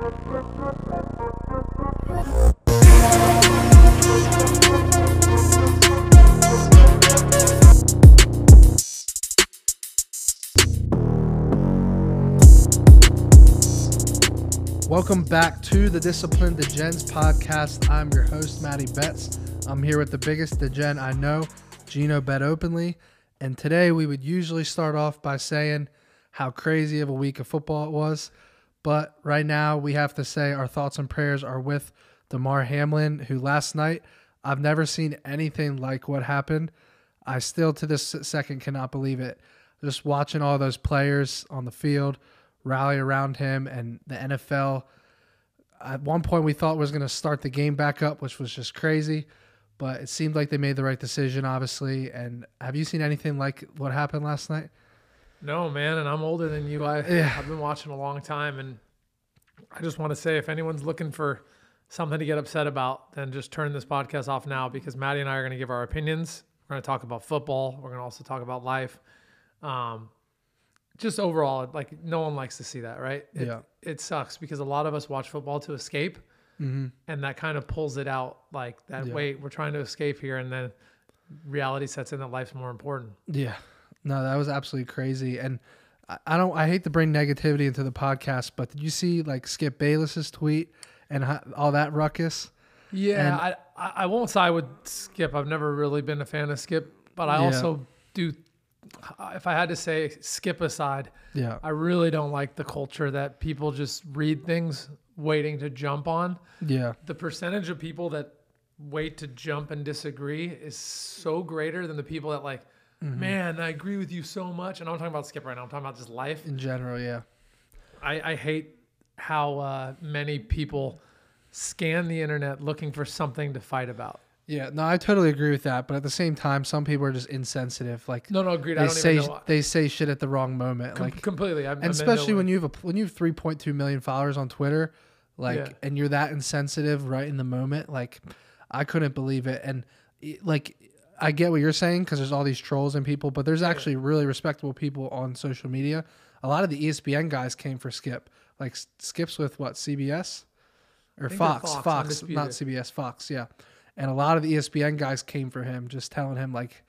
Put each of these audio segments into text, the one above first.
Welcome back to the Discipline Degens podcast. I'm your host, Matty Bets. I'm here with the biggest Degen I know, Gino Bet Openly. And today we would usually start off by saying how crazy of a week of football it was. But right now we have to say our thoughts and prayers are with Damar Hamlin, who last night I've never seen anything like what happened. I still to this second cannot believe it. Just watching all those players on the field rally around him and the NFL. At one point, we thought was going to start the game back up, which was just crazy. But it seemed like they made the right decision, obviously. And have you seen anything like what happened last night? No, man, and I'm older than you. I, Yeah. I've been watching a long time, and I just want to say if anyone's looking for something to get upset about, then just turn this podcast off now because Matty and I are going to give our opinions. We're going to talk about football. We're going to also talk about life. Um, just overall, like no one likes to see that, right? It, Yeah. It sucks because a lot of us watch football to escape, and that kind of pulls it out. Like that. Yeah. Wait, we're trying to escape here, and then reality sets in that life's more important. Yeah. No, that was absolutely crazy. And I, don't, I hate to bring negativity into the podcast, but did you see like Skip Bayless's tweet and how, all that ruckus? Yeah, And- I, I I won't side with Skip. I've never really been a fan of Skip, but I Yeah. also do. If I had to say Skip aside, Yeah. I really don't like the culture that people just read things waiting to jump on. Yeah. The percentage of people that wait to jump and disagree is so greater than the people that like, Mm-hmm. man, I agree with you so much. And I'm talking about Skip right now. I'm talking about just life. In general, yeah. I, I hate how uh, many people scan the internet looking for something to fight about. Yeah. No, I totally agree with that. But at the same time, some people are just insensitive. Like No, no, agreed. I they don't say, even know. they say shit at the wrong moment. Com- like, completely. I'm, and especially when you have a when you have 3.2 million followers on Twitter, like, Yeah. and you're that insensitive right in the moment, like, I couldn't believe it. And like, I get what you're saying because there's all these trolls and people, but there's actually really respectable people on social media. A lot of the ESPN guys came for Skip, like Skip's with what CBS or Fox, Fox, Fox, not CBS, Fox, yeah. And a lot of the ESPN guys came for him, just telling him like,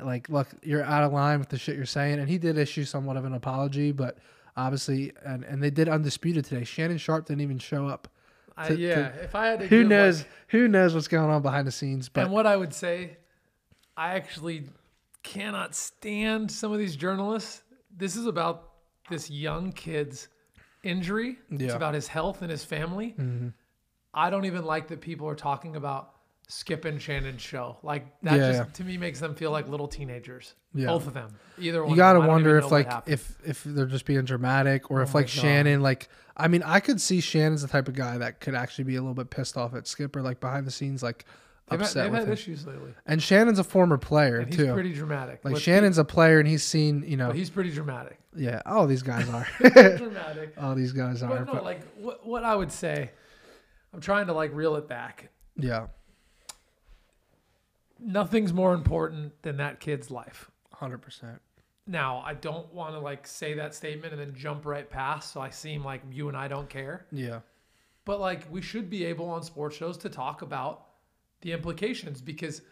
like, look, you're out of line with the shit you're saying. And he did issue somewhat of an apology, but obviously, and, and they did undisputed today. Shannon Sharpe didn't even show up. I, to- yeah, to- if I had to, Who knows? who knows what's going on behind the scenes? But and what I would say, I actually cannot stand some of these journalists. This is about this young kid's injury. It's about his health and his family. Mm-hmm. I don't even like that people are talking about Skip and Shannon's show. Like that Yeah, just yeah. to me makes them feel like little teenagers. Yeah. Both of them. Either one. you got to them. I don't wonder if like if if they're just being dramatic or if Oh my like God. Shannon like I mean I could see Shannon's the type of guy that could actually be a little bit pissed off at Skip or like behind the scenes like they've had, upset they've with had him. issues lately. And Shannon's a former player And he's too. pretty dramatic. like Let's be- Shannon's a player and he's seen you know but he's pretty dramatic. yeah all these guys are dramatic. all these guys are But no, but like what what I would say, I'm trying to like reel it back. yeah Nothing's more important than that kid's life. hundred percent Now, I don't want to like say that statement and then jump right past, so I seem like you and I don't care. yeah But like we should be able on sports shows to talk about the implications because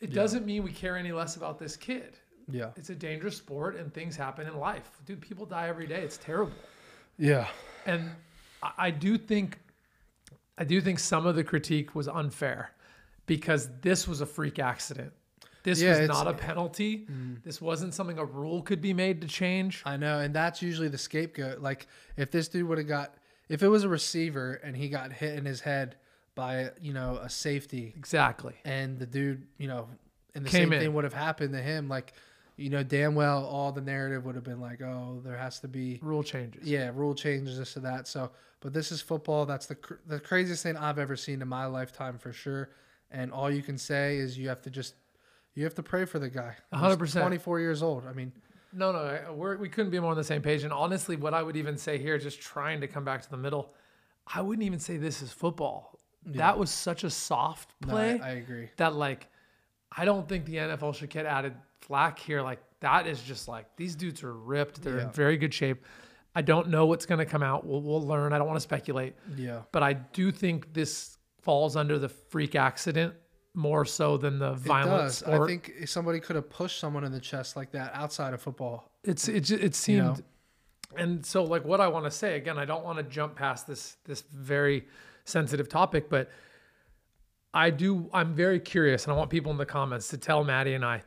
it doesn't mean we care any less about this kid. yeah It's a dangerous sport and things happen in life. Dude, people die every day. It's terrible. yeah and I- do think I do think some of the critique was unfair because this was a freak accident. This Yeah, was Mm. not a penalty. This wasn't something a rule could be made to change. I know, and that's usually the scapegoat. Like if this dude would have got, if it was a receiver and he got hit in his head by you know a safety, Exactly. and the dude, you know, and the Came same in. thing would have happened to him, like you know, damn well all the narrative would have been like, oh, there has to be, Rule changes. yeah, rule changes this or that. So, but this is football. That's the cr- the craziest thing I've ever seen in my lifetime for sure. And all you can say is you have to just. You have to pray for the guy. A hundred He's percent. 24 years old. I mean, No, no, we're, we couldn't be more on the same page. And honestly, what I would even say here, just trying to come back to the middle, I wouldn't even say this is football. That was such a soft no, play. I, I agree. that like I don't think the NFL should get added flack here. Like that is just like these dudes are ripped. They're Yeah. in very good shape. I don't know what's going to come out. We'll, we'll learn. I don't want to speculate, Yeah. but I do think this falls under the freak accident more so than the violence. It violent does. sport. I think somebody could have pushed someone in the chest like that outside of football. it's it it seemed know? and so like what i want to say again i don't want to jump past this this very sensitive topic but i do i'm very curious and i want people in the comments to tell matty and i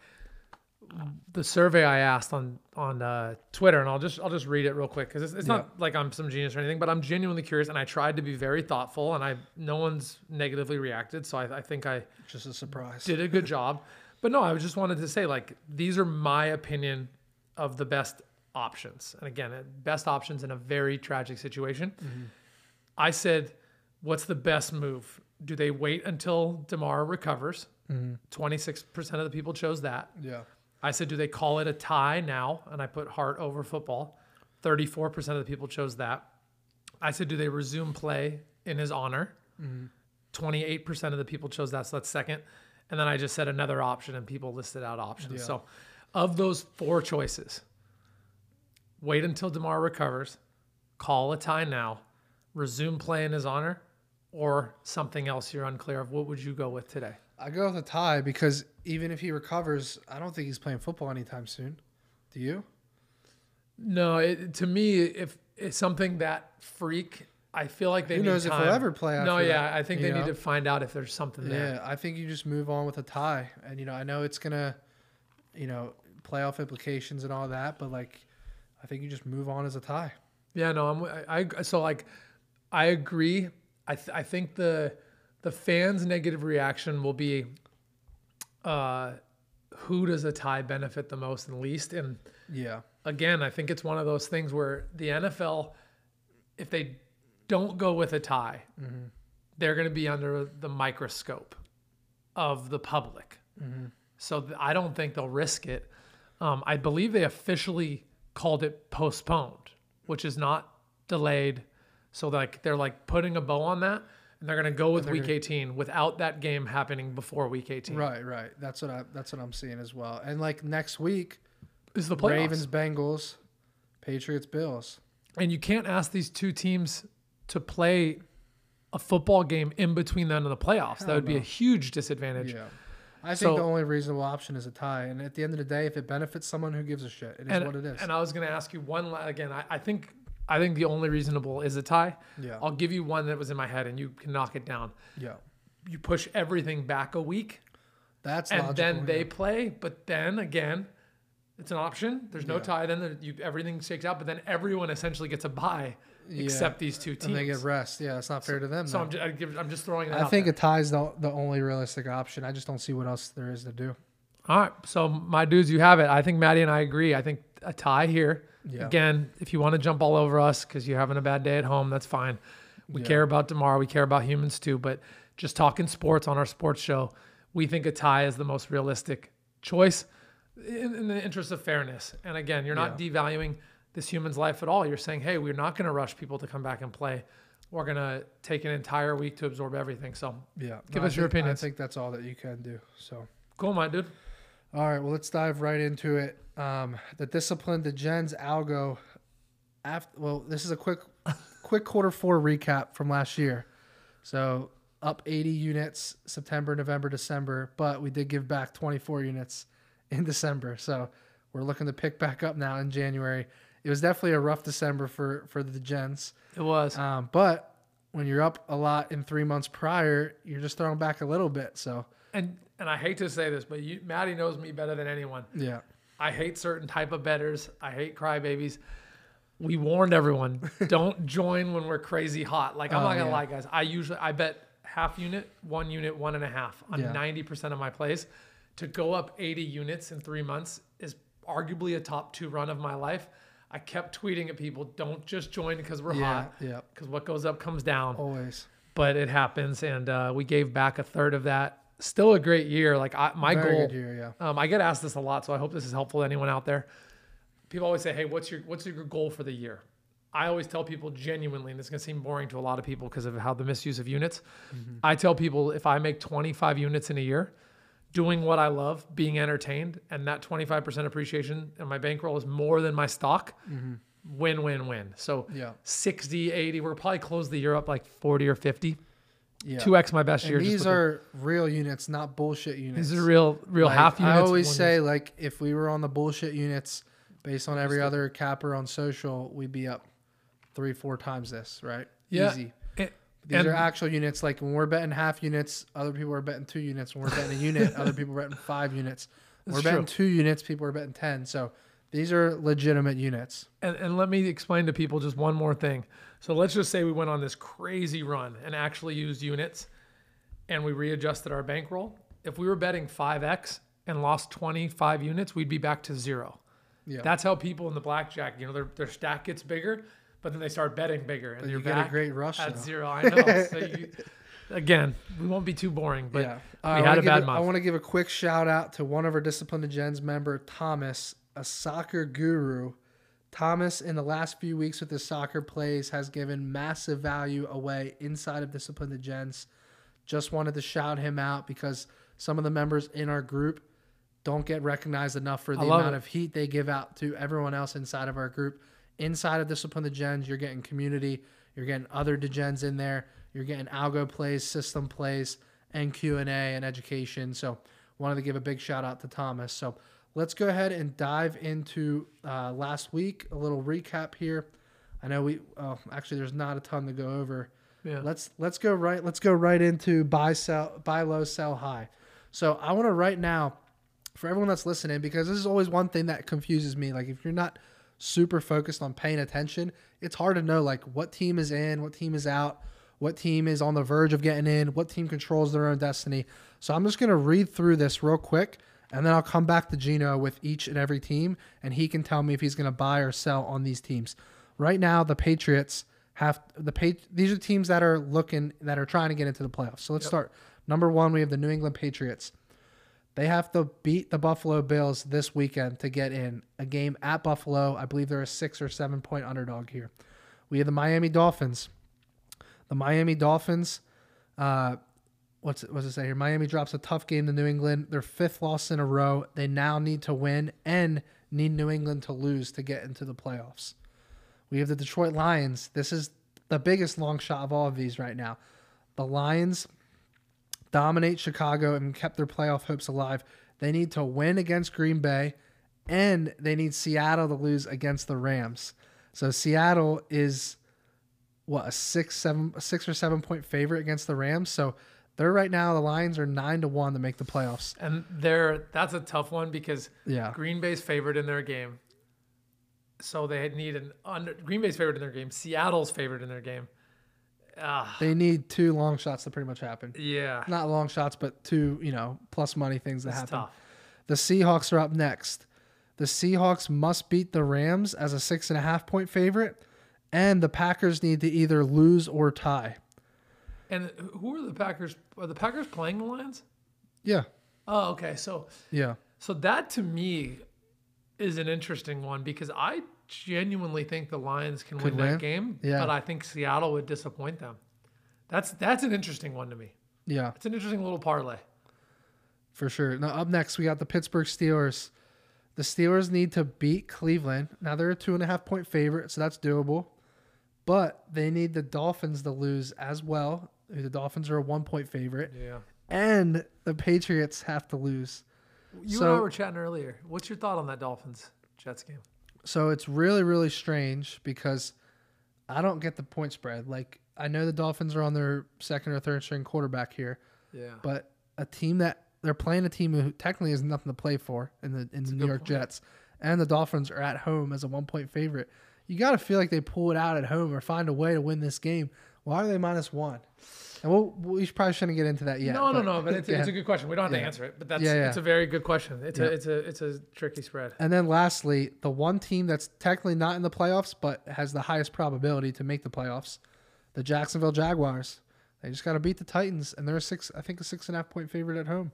the survey i asked on on uh, twitter and i'll just i'll just read it real quick because it's, it's not like i'm some genius or anything but i'm genuinely curious and i tried to be very thoughtful and i no one's negatively reacted so i, I think i Just a surprise. did a good job. But no, I just wanted to say like these are my opinion of the best options. And again, uh, best options in a very tragic situation. I said, what's the best move? Do they wait until Damar recovers? Mm-hmm. 26% of the people chose that. yeah. I said, do they call it a tie now? And I put heart over football. 34% of the people chose that. I said, do they resume play in his honor? Mm-hmm. 28% of the people chose that. So that's second. And then I just said another option and people listed out options. Yeah. So of those four choices, wait until Damar recovers, call a tie now, resume play in his honor, or something else you're unclear of. What would you go with today? I go with a tie because even if he recovers, I don't think he's playing football anytime soon. Do you? No, it, to me, if it's something that freak, I feel like they Who need knows if he'll ever play No, yeah, that, I think they know? need to find out if there's something there. Yeah, I think you just move on with a tie. And, you know, I know it's going to, you know, playoff implications and all that, but, like, I think you just move on as a tie. Yeah, no, I'm I, I so like I agree. I th- I think the the fans' negative reaction will be uh who does a tie benefit the most and least and Yeah. again, I think it's one of those things where the NFL if they don't go with a tie, they're going to be under the microscope of the public. So th- I don't think they'll risk it. Um, I believe they officially called it postponed, which is not delayed. So like they're like putting a bow on that, and they're going to go with Week 18 without that game happening before Week 18. Right, right. That's what I that's what I'm seeing as well. And like next week, Is the playoffs. Ravens, Bengals, Patriots, Bills. and you can't ask these two teams to play a football game in between them and the playoffs. that would be a huge disadvantage. Yeah. I think So- the only reasonable option is a tie. And at the end of the day, if it benefits someone, who gives a shit? It is and, what it is. and I was going to ask you one again. I, I think I think the only reasonable is a tie. Yeah. I'll give you one that was in my head, and you can knock it down. yeah. You push everything back a week, That's and logical. then they play. But then again, it's an option. There's no Yeah. tie. Then you, everything shakes out. But then everyone essentially gets a bye, Yeah. except these two teams. and they get rest. Yeah, it's not fair to them. so. I'm just, I give, I'm just throwing that I out think there. a tie is the, the only realistic option. I just don't see what else there is to do. All right. So my dudes, you have it. I think Matty and I agree. I think a tie here. Yeah. Again, if you want to jump all over us because you're having a bad day at home, that's fine. We Yeah. care about tomorrow. We care about humans too. But just talking sports on our sports show, we think a tie is the most realistic choice in, in the interest of fairness. And again, you're not devaluing this human's life at all. You're saying, hey, we're not going to rush people to come back and play. We're going to take an entire week to absorb everything. So Yeah. Give I us your opinion. I think that's all that you can do. So. cool, my dude. All right, well, let's dive right into it. Um, the discipline, Degens algo. After, well, this is a quick, quick quarter four recap from last year. So up 80 units September, November, December, but we did give back 24 units in December. So we're looking to pick back up now in January. It was definitely a rough December for for Degens, It was. um, but when you're up a lot in three months prior, you're just throwing back a little bit. So and and I hate to say this, but you, Matty knows me better than anyone. yeah, I hate certain type of betters. I hate crybabies. We warned everyone, don't join when we're crazy hot. Like I'm Oh, not gonna yeah. lie, guys. I usually I bet half unit, one unit, one and a half on Yeah. ninety percent of my plays. To go up 80 units in three months is arguably a top two run of my life. I kept tweeting at people, don't just join because we're yeah, hot. yeah, Because what goes up comes down always. but it happens, and uh, we gave back a third of that. Still a great year. Like I, my Very goal, good year, yeah. um, I get asked this a lot, so I hope this is helpful to anyone out there. People always say, "Hey, what's your what's your goal for the year?" I always tell people genuinely, and this is gonna seem boring to a lot of people because of how the misuse of units. Mm-hmm. I tell people if I make 25 units in a year, doing what I love, being entertained, and that 25% appreciation and my bankroll is more than my stock. Mm-hmm. win, win, win. So Yeah. 60, 80. We're probably close the year up like 40 or 50. Yeah. 2x my best year. and just these the- are real units, not bullshit units. these are real, real Like, half units. I always say, unit. like, if we were on the bullshit units, based on every other capper on social, we'd be up three, four times this, right? Yeah. Easy. It- These are actual units. Like when we're betting half units, other people are betting two units. When we're betting a unit, other people are betting five units. When we're That's betting two units, people are betting ten. So these are legitimate units. and, and let me explain to people just one more thing. So let's just say we went on this crazy run and actually used units and we readjusted our bankroll. If we were betting 5x and lost 25 units, we'd be back to zero. Yeah. That's how people in the blackjack, you know, their, their stack gets bigger, but then they start betting bigger and But you're you get a great rush, at though. zero. I know. so you, again, we won't be too boring, but yeah. we I had a bad I want to give a quick shout out to one of our Discipline Degens member, Thomas, a soccer guru. Thomas, in the last few weeks with his soccer plays, has given massive value away inside of Discipline Degens. Just wanted to shout him out because some of the members in our group don't get recognized enough for the amount it. of heat they give out to everyone else inside of our group. Inside of Discipline Degens, you're getting community, you're getting other degens in there, you're getting algo plays, system plays, and Q and A and education. So wanted to give a big shout out to Thomas. So let's go ahead and dive into uh, last week. A little recap here. I know we oh, actually there's not a ton to go over. yeah. Let's let's go right let's go right into buy sell buy low sell high. So I want to right now for everyone that's listening because this is always one thing that confuses me. Like if you're not super focused on paying attention, it's hard to know like what team is in, what team is out, what team is on the verge of getting in, what team controls their own destiny. So I'm just gonna read through this real quick. And then I'll come back to Gino with each and every team, and he can tell me if he's going to buy or sell on these teams. Right now, the Patriots have the pa- These are teams that are looking that are trying to get into the playoffs. So let's start. Number one, we have the New England Patriots. They have to beat the Buffalo Bills this weekend to get in a game at Buffalo. I believe they're a six or seven point underdog here. We have the Miami Dolphins. The Miami Dolphins, uh, what's it, what's it say here? Miami drops a tough game to New England. Their fifth loss in a row. They now need to win and need New England to lose to get into the playoffs. We have the Detroit Lions. This is the biggest long shot of all of these right now. The Lions dominate Chicago and kept their playoff hopes alive. They need to win against Green Bay and they need Seattle to lose against the Rams. So Seattle is what a six, seven, six or seven point favorite against the Rams. So they're right now the Lions are nine to one to make the playoffs. And they're that's a tough one because Yeah, Green Bay's favored in their game. So they need an under Green Bay's favored in their game. Seattle's favored in their game. Ah, they need two long shots to pretty much happen. yeah. Not long shots, but two you know plus money things that happen. tough. The Seahawks are up next. The Seahawks must beat the Rams as a six and a half point favorite, and the Packers need to either lose or tie. And who are the Packers? Are the Packers playing the Lions? Yeah, Oh, okay. So yeah, so that to me is an interesting one because I genuinely think the Lions can Could win, win? that game, Yeah. but I think Seattle would disappoint them. That's that's an interesting one to me. yeah, It's an interesting little parlay. for sure. Now up next we got the Pittsburgh Steelers. The Steelers need to beat Cleveland. Now they're a two and a half point favorite, so that's doable. But they need the Dolphins to lose as well. The Dolphins are a one point favorite, Yeah. and the Patriots have to lose. You So- and I were chatting earlier. What's your thought on that Dolphins Jets game? So it's really, really strange because I don't get the point spread. Like I know the Dolphins are on their second or third string quarterback here, Yeah. but a team that they're playing a team who technically has nothing to play for in the in the New York point. Jets, and the Dolphins are at home as a one point favorite. You got to feel like they pull it out at home or find a way to win this game. Why are they minus one? And we'll, we probably shouldn't get into that yet. no, no, no. But it's, yeah. it's a good question. We don't have to answer it, but that's Yeah, yeah. it's a very good question. It's Yeah. a it's a it's a tricky spread. And then lastly, the one team that's technically not in the playoffs but has the highest probability to make the playoffs, the Jacksonville Jaguars. They just got to beat the Titans, and they're a six, I think, a six and a half point favorite at home.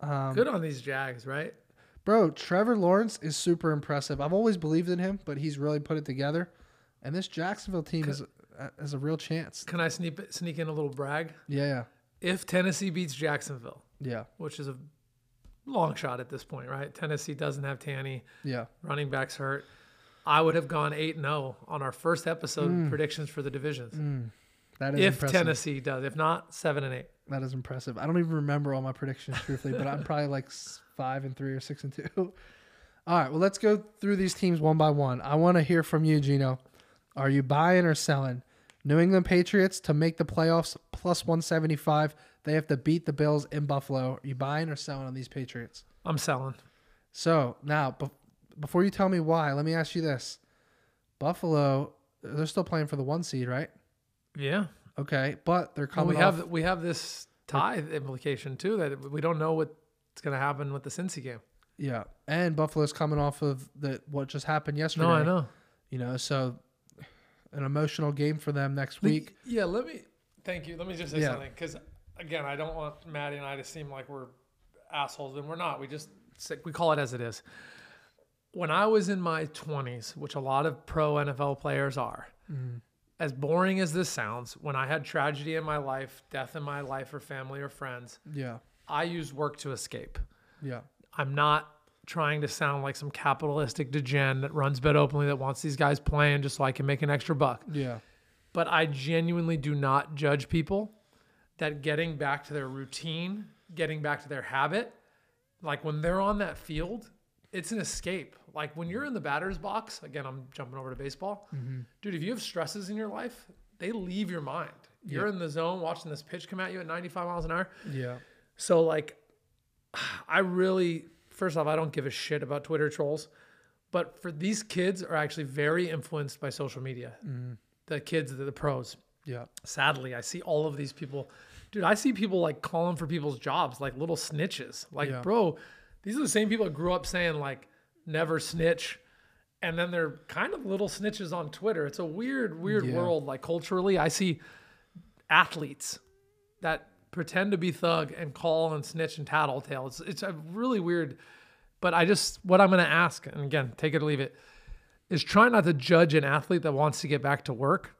Um, Good on these Jags, right? Bro, Trevor Lawrence is super impressive. I've always believed in him, but he's really put it together. And this Jacksonville team is has a real chance. Can I sneak sneak in a little brag? Yeah, yeah, If Tennessee beats Jacksonville, yeah, which is a long shot at this point, right? Tennessee doesn't have Tanny, yeah. running backs hurt. I would have gone 8 0 on our first episode Mm. predictions for the divisions. That is if impressive. Tennessee does. If not, 7 and 8. That is impressive. I don't even remember all my predictions truthfully, but I'm probably like five and three or six and two. All right, well let's go through these teams one by one. I want to hear from you, Gino. Are you buying or selling? New England Patriots to make the playoffs plus 175. They have to beat the Bills in Buffalo. Are you buying or selling on these Patriots? I'm selling. So now, bef- before you tell me why, let me ask you this: Buffalo, they're still playing for the one seed, right? Yeah. Okay, but they're Well, coming we off. have we have this tie implication too that we don't know what's going to happen with the Cincy game. Yeah, and Buffalo's coming off of the what just happened yesterday. No, I know. You know, so an emotional game for them next week. Yeah, let me thank you. Let me just say Yeah. something because again, I don't want Matty and I to seem like we're assholes, and we're not. We just we call it as it is. When I was in my 20s, which a lot of pro NFL players are, mm. as boring as this sounds, when I had tragedy in my life, death in my life, or family or friends, Yeah, I used work to escape. yeah, I'm not trying to sound like some capitalistic degen that runs bet openly that wants these guys playing just so I can make an extra buck. yeah, But I genuinely do not judge people that getting back to their routine, getting back to their habit, like when they're on that field, it's an escape. Like when you're in the batter's box, again, I'm jumping over to baseball. Mm-hmm. Dude, if you have stresses in your life, they leave your mind. You're in the zone watching this pitch come at you at 95 miles an hour. yeah, So like I really first off I don't give a shit about Twitter trolls, but for these kids are actually very influenced by social media. Mm. The kids, the, the pros. yeah, Sadly, I see all of these people. Dude, I see people like calling for people's jobs like little snitches. Like, Yeah. bro, these are the same people that grew up saying like never snitch. And then they're kind of little snitches on Twitter. It's a weird, weird Yeah. world. Like culturally, I see athletes that pretend to be thug and call and snitch and tattletale. It's it's a really weird. But I just what I'm going to ask, and again, take it or leave it, is try not to judge an athlete that wants to get back to work.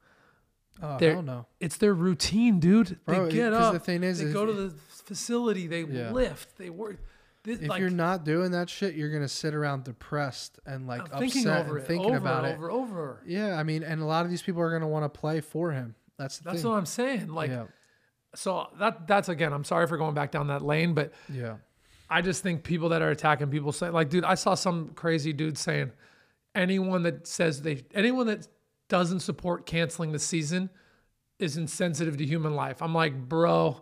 Oh, They're- hell no. It's their routine, dude. Bro, they get up. the thing is- they is go to the facility. They Yeah. lift. They work. This, If like, you're not doing that shit, you're gonna sit around depressed and like I'm thinking upset over and it, thinking over about and it. over, over. Yeah, I mean, and a lot of these people are gonna want to play for him. That's the That's thing. what I'm saying. Like, yeah, so that that's again. I'm sorry for going back down that lane, but yeah, I just think people that are attacking people say like, dude, I saw some crazy dude saying anyone that says they anyone that doesn't support canceling the season is insensitive to human life. I'm like, bro,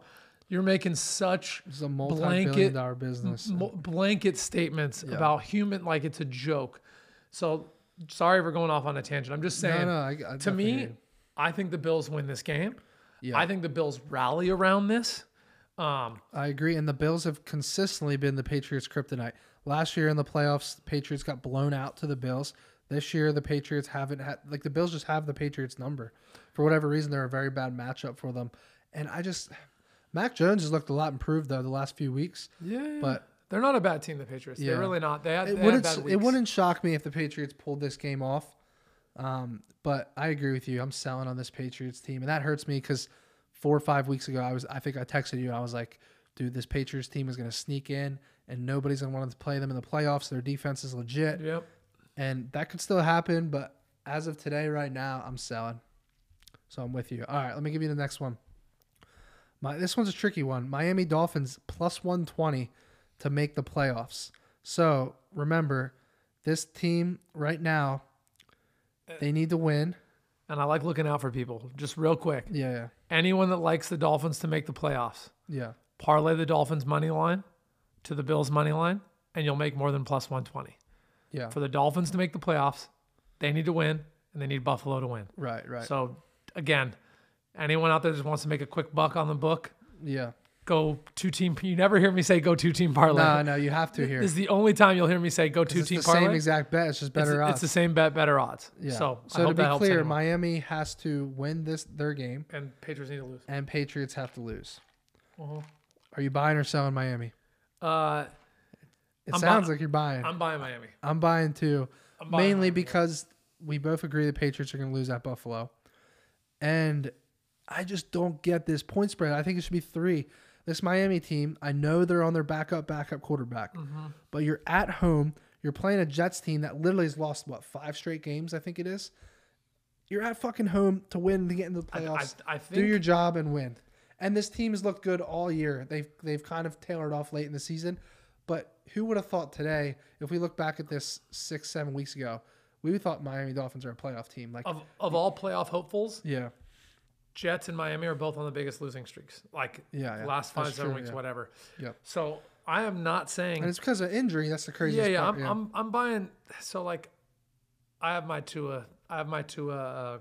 you're making such it's a Blanket- dollar business. mo- blanket statements about human like it's a joke. So sorry for going off on a tangent. I'm just saying no, no, I, I to me. I think the Bills win this game. Yeah. I think the Bills rally around this. Um, I agree. And the Bills have consistently been the Patriots' kryptonite. Last year in the playoffs, the Patriots got blown out to the Bills. This year, the Patriots haven't had, like, the Bills just have the Patriots' number. For whatever reason, they're a very bad matchup for them. And I just, Mac Jones has looked a lot improved, though, the last few weeks. yeah, But they're not a bad team, the Patriots. Yeah. They're really not. They had, it they wouldn't, bad it wouldn't shock me if the Patriots pulled this game off. Um, but I agree with you. I'm selling on this Patriots team. And that hurts me because four or five weeks ago, I was, I think I texted you and I was like, dude, this Patriots team is going to sneak in and nobody's going to want to play them in the playoffs. Their defense is legit. Yep. And that could still happen. But as of today, right now, I'm selling. So I'm with you. All right, let me give you the next one. My this one's a tricky one. Miami Dolphins plus 120 to make the playoffs. So remember, this team right now, they need to win. And I like looking out for people. Just real quick, Yeah, yeah, anyone that likes the Dolphins to make the playoffs, yeah. parlay the Dolphins money line to the Bills money line, and you'll make more than plus 120. Yeah. For the Dolphins to make the playoffs, they need to win, and they need Buffalo to win. Right, right. So again, anyone out there that just wants to make a quick buck on the book, yeah. Go two team. You never hear me say go two team parlay. No, no, you have to here. This is the only time you'll hear me say go two It's team the parlay. same exact bet. It's just it's, better odds. it's the same bet, better odds. yeah. So, I to be clear, anyone. Miami has to win this their game, and Patriots need to lose. and Patriots have to lose. Uh-huh. Are you buying or selling Miami? Uh, It I'm sounds like you're buying. I'm buying Miami. I'm buying too. I'm buying mainly Miami. because we both agree the Patriots are going to lose at Buffalo. And I just don't get this point spread. I think it should be three. This Miami team, I know they're on their backup, backup quarterback, Mm-hmm. but you're at home. You're playing a Jets team that literally has lost what five straight games, I think it is. You're at fucking home to win to get into the I, I, playoffs. I do your job and win. And this team has looked good all year. They've they've kind of tailored off late in the season, but who would have thought today, if we look back at this six seven weeks ago, we thought Miami Dolphins are a playoff team. Like, of of all playoff hopefuls, yeah, Jets and Miami are both on the biggest losing streaks. Like Yeah, yeah. last five That's seven true, weeks, yeah. whatever. Yep. So I am not saying and it's because of injury. That's the craziest yeah, yeah, part. I'm, I'm I'm buying. So like, I have my Tua, I have my Tua uh,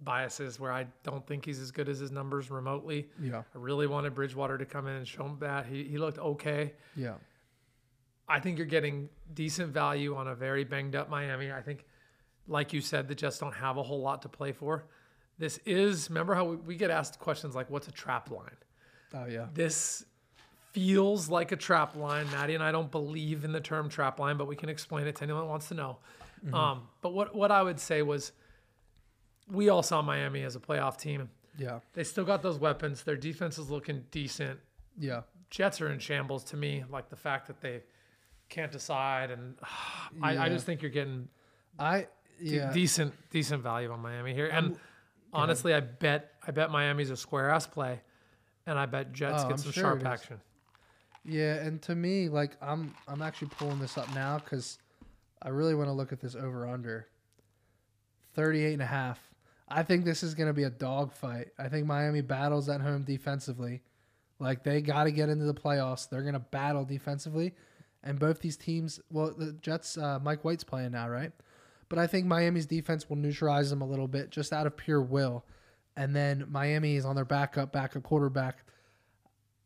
biases where I don't think he's as good as his numbers remotely. yeah, I really wanted Bridgewater to come in and show him that he he looked okay. yeah, I think you're getting decent value on a very banged up Miami. I think, like you said, the Jets don't have a whole lot to play for. This is remember how we, we get asked questions like, "What's a trap line?" oh yeah, This feels like a trap line. Matty and I don't believe in the term trap line, but we can explain it to anyone that wants to know. Um, but what what I would say was, we all saw Miami as a playoff team. yeah, They still got those weapons. Their defense is looking decent. yeah. Jets are in shambles to me. Like the fact that they can't decide, and I, I just think you're getting I de- yeah. decent decent value on Miami here. And honestly, I bet I bet Miami's a square ass play, and I bet Jets Oh, get I'm some sure sharp it is. action. Yeah, and to me, like I'm I'm actually pulling this up now because I really want to look at this over under 38 and a half. I think this is going to be a dogfight. I think Miami battles at home defensively. Like they got to get into the playoffs. They're going to battle defensively. And both these teams, well, the Jets, uh, Mike White's playing now, right? But I think Miami's defense will neutralize them a little bit just out of pure will. And then Miami is on their backup, backup quarterback.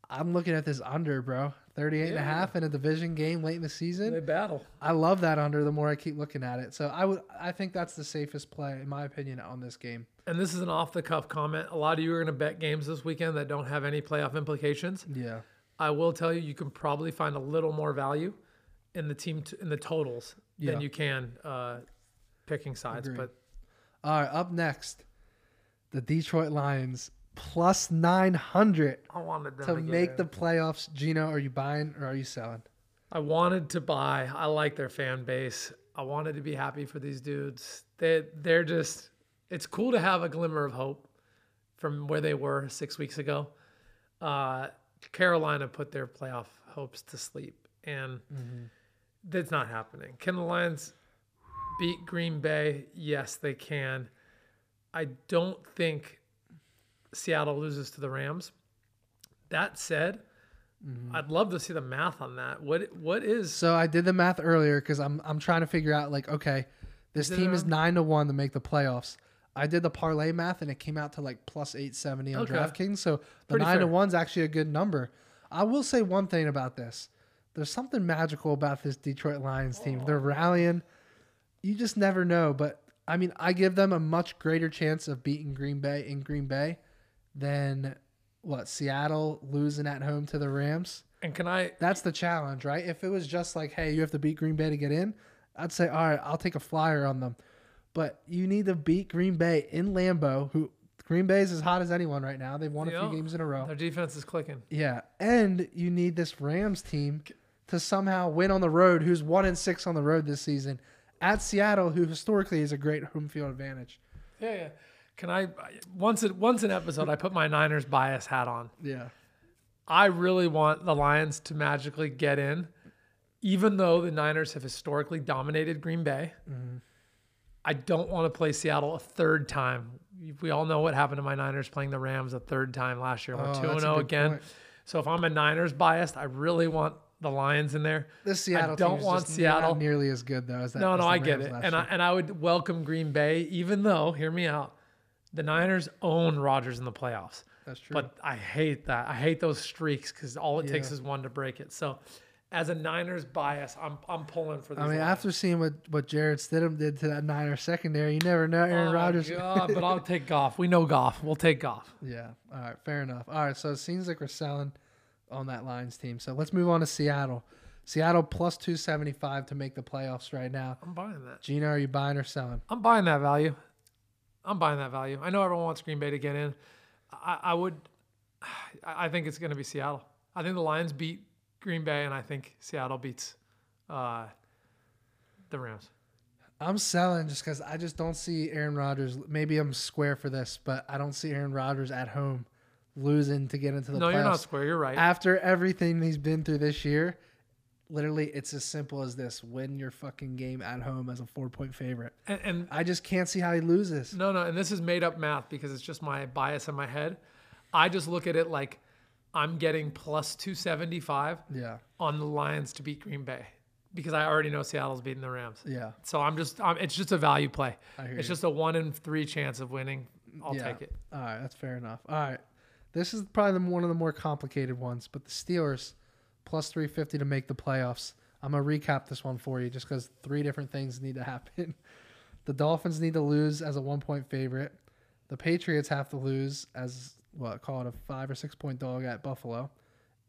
I'm looking at this under, bro. 38 and a half in a division game late in the season. They battle. I love that under the more I keep looking at it. So I would I think that's the safest play in my opinion on this game. And this is an off the cuff comment. A lot of you are going to bet games this weekend that don't have any playoff implications. Yeah. I will tell you, you can probably find a little more value in the team t- in the totals Yeah. than you can uh, picking sides. Agreed. But All right, up next, the Detroit Lions plus 900 I wanted them to to make in. the playoffs. Gino, are you buying or are you selling? I wanted to buy. I like their fan base. I wanted to be happy for these dudes. They they're just. It's cool to have a glimmer of hope from where they were six weeks ago. Uh, Carolina put their playoff hopes to sleep, and that's not happening. Can the Lions beat Green Bay? Yes, they can. I don't think Seattle loses to the Rams. That said, mm-hmm. I'd love to see the math on that. What what is So I did the math earlier because I'm I'm trying to figure out like okay, this team is nine to one to make the playoffs. I did the parlay math and it came out to like plus eight seventy on Okay. DraftKings. So the Pretty nine to fair. one's actually a good number. I will say one thing about this. There's something magical about this Detroit Lions team. Oh. They're rallying. You just never know. But I mean, I give them a much greater chance of beating Green Bay in Green Bay than what Seattle losing at home to the Rams. and can I That's the challenge, right? If it was just like, hey, you have to beat Green Bay to get in, I'd say, all right, I'll take a flyer on them. But you need to beat Green Bay in Lambeau, who Green Bay is as hot as anyone right now. They've won a few games in a row. their defense is clicking? Yeah. And you need this Rams team to somehow win on the road, who's one and six on the road this season, at Seattle, who historically is a great home field advantage. Yeah, yeah. Can I once it once an episode I put my Niners bias hat on. Yeah. I really want the Lions to magically get in, even though the Niners have historically dominated Green Bay. Mm-hmm. I don't want to play Seattle a third time. We all know what happened to my Niners playing the Rams a third time last year. We're Oh, two that's and a zero again. point. So if I'm a Niners biased, I really want the Lions in there. This Seattle I don't team is want Seattle. nearly as good though as that. No, no, I get it, and I and I would welcome Green Bay, even though, hear me out, the Niners own Rodgers in the playoffs. That's true. But I hate that. I hate those streaks because all it takes is one to break it. So, as a Niners bias, I'm I'm pulling for these. I mean, after seeing what, what Jarrett Stidham did to that Niner secondary, you never know. Aaron Oh, Rodgers. God, but I'll take golf. We know golf. We'll take golf. Yeah. All right. Fair enough. All right. So it seems like we're selling on that Lions team. So let's move on to Seattle. Seattle plus 275 to make the playoffs right now. I'm buying that. Gino, are you buying or selling? I'm buying that value. I'm buying that value. I know everyone wants Green Bay to get in. I, I would. I think it's going to be Seattle. I think the Lions beat Green Bay, and I think Seattle beats uh, the Rams. I'm selling just because I just don't see Aaron Rodgers. Maybe I'm square for this, but I don't see Aaron Rodgers at home losing to get into the No, playoffs. you're not square. You're right. After everything he's been through this year, literally, it's as simple as this: win your fucking game at home as a four point favorite. And, and I just can't see how he loses. no, no, and this is made up math because it's just my bias in my head. I just look at it like I'm getting plus 275 Yeah, on the Lions to beat Green Bay because I already know Seattle's beating the Rams. yeah, So I'm just, I'm, it's just a value play. I hear It's you. just a one in three chance of winning. I'll yeah. take it. All right, that's fair enough. All right, this is probably the, one of the more complicated ones, but the Steelers plus three fifty to make the playoffs. I'm gonna recap this one for you just because three different things need to happen. The Dolphins need to lose as a one point favorite. The Patriots have to lose as what call it a five or six point dog at Buffalo,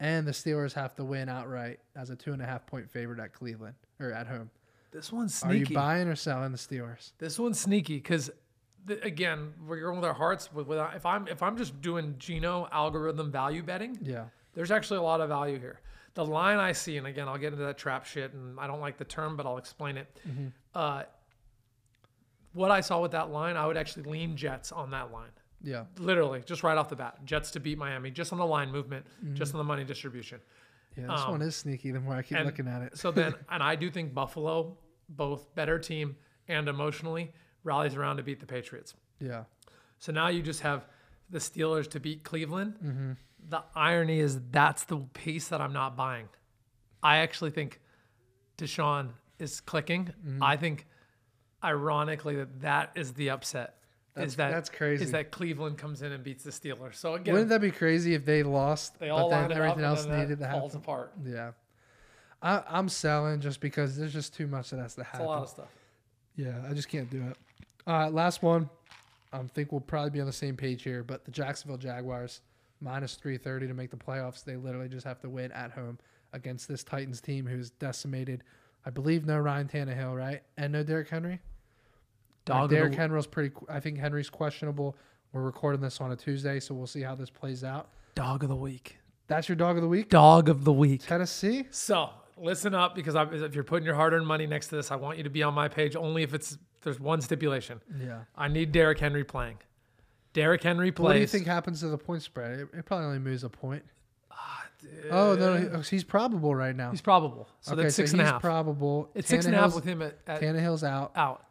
and the Steelers have to win outright as a two and a half point favorite at Cleveland or at home. This one's Are you buying or selling the Steelers? This one's sneaky because, again, we're going with our hearts. With, with if I'm if I'm just doing Gino algorithm value betting, Yeah, there's actually a lot of value here. The line I see, and again, I'll get into that trap shit, and I don't like the term, but I'll explain it. Mm-hmm. Uh, what I saw with that line, I would actually lean Jets on that line. yeah, Literally, just right off the bat, Jets to beat Miami, just on the line movement, just on the money distribution. yeah. This Um, one is sneaky. The more I keep and looking at it. So then, and I do think Buffalo, both better team and emotionally, rallies around to beat the Patriots. Yeah. So now you just have the Steelers to beat Cleveland. Mm-hmm. The irony is that's the piece that I'm not buying. I actually think Deshaun is clicking. Mm-hmm. I think, ironically, that that is the upset. That's- is that that's crazy. Is that Cleveland comes in and beats the Steelers? So again, Wouldn't that be crazy if they lost, they all but then everything else then needed to falls happen? apart. Yeah. I, I'm selling just because there's just too much that has to happen. It's a lot of stuff. Yeah, I just can't do it. All right, last one. I think we'll probably be on the same page here, but the Jacksonville Jaguars minus 330 to make the playoffs. They literally just have to win at home against this Titans team who's decimated. I believe no Ryan Tannehill, right? And no Derrick Henry. Dog of Derrick the- Henry's pretty. I think Henry's questionable. We're recording this on a Tuesday, so we'll see how this plays out. Dog of the week. That's your dog of the week, Dog of the week. Tennessee. So listen up because I, if you're putting your hard-earned money next to this, I want you to be on my page only if it's there's one stipulation. Yeah. I need Derrick Henry playing. Derrick Henry plays. What do you think happens to the point spread? It, it probably only moves a point. oh no, he- he's probable right now. He's probable. So okay, that's six and so a he's half. probable. it's six and a half with him at, at Tannehill's out. out.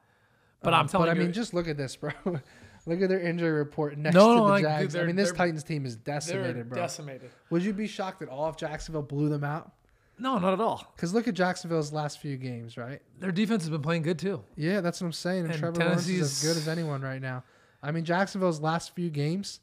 But Um, I'm telling but you, I mean, just look at this, bro. look at their injury report next No, to no, the Jags. I mean, this Titans team is decimated, bro. decimated. Would you be shocked at all if Jacksonville blew them out? No, not at all. Because look at Jacksonville's last few games, right? Their defense has been playing good too. Yeah, that's what I'm saying. And, And Trevor Lawrence is as good as anyone right now. I mean, Jacksonville's last few games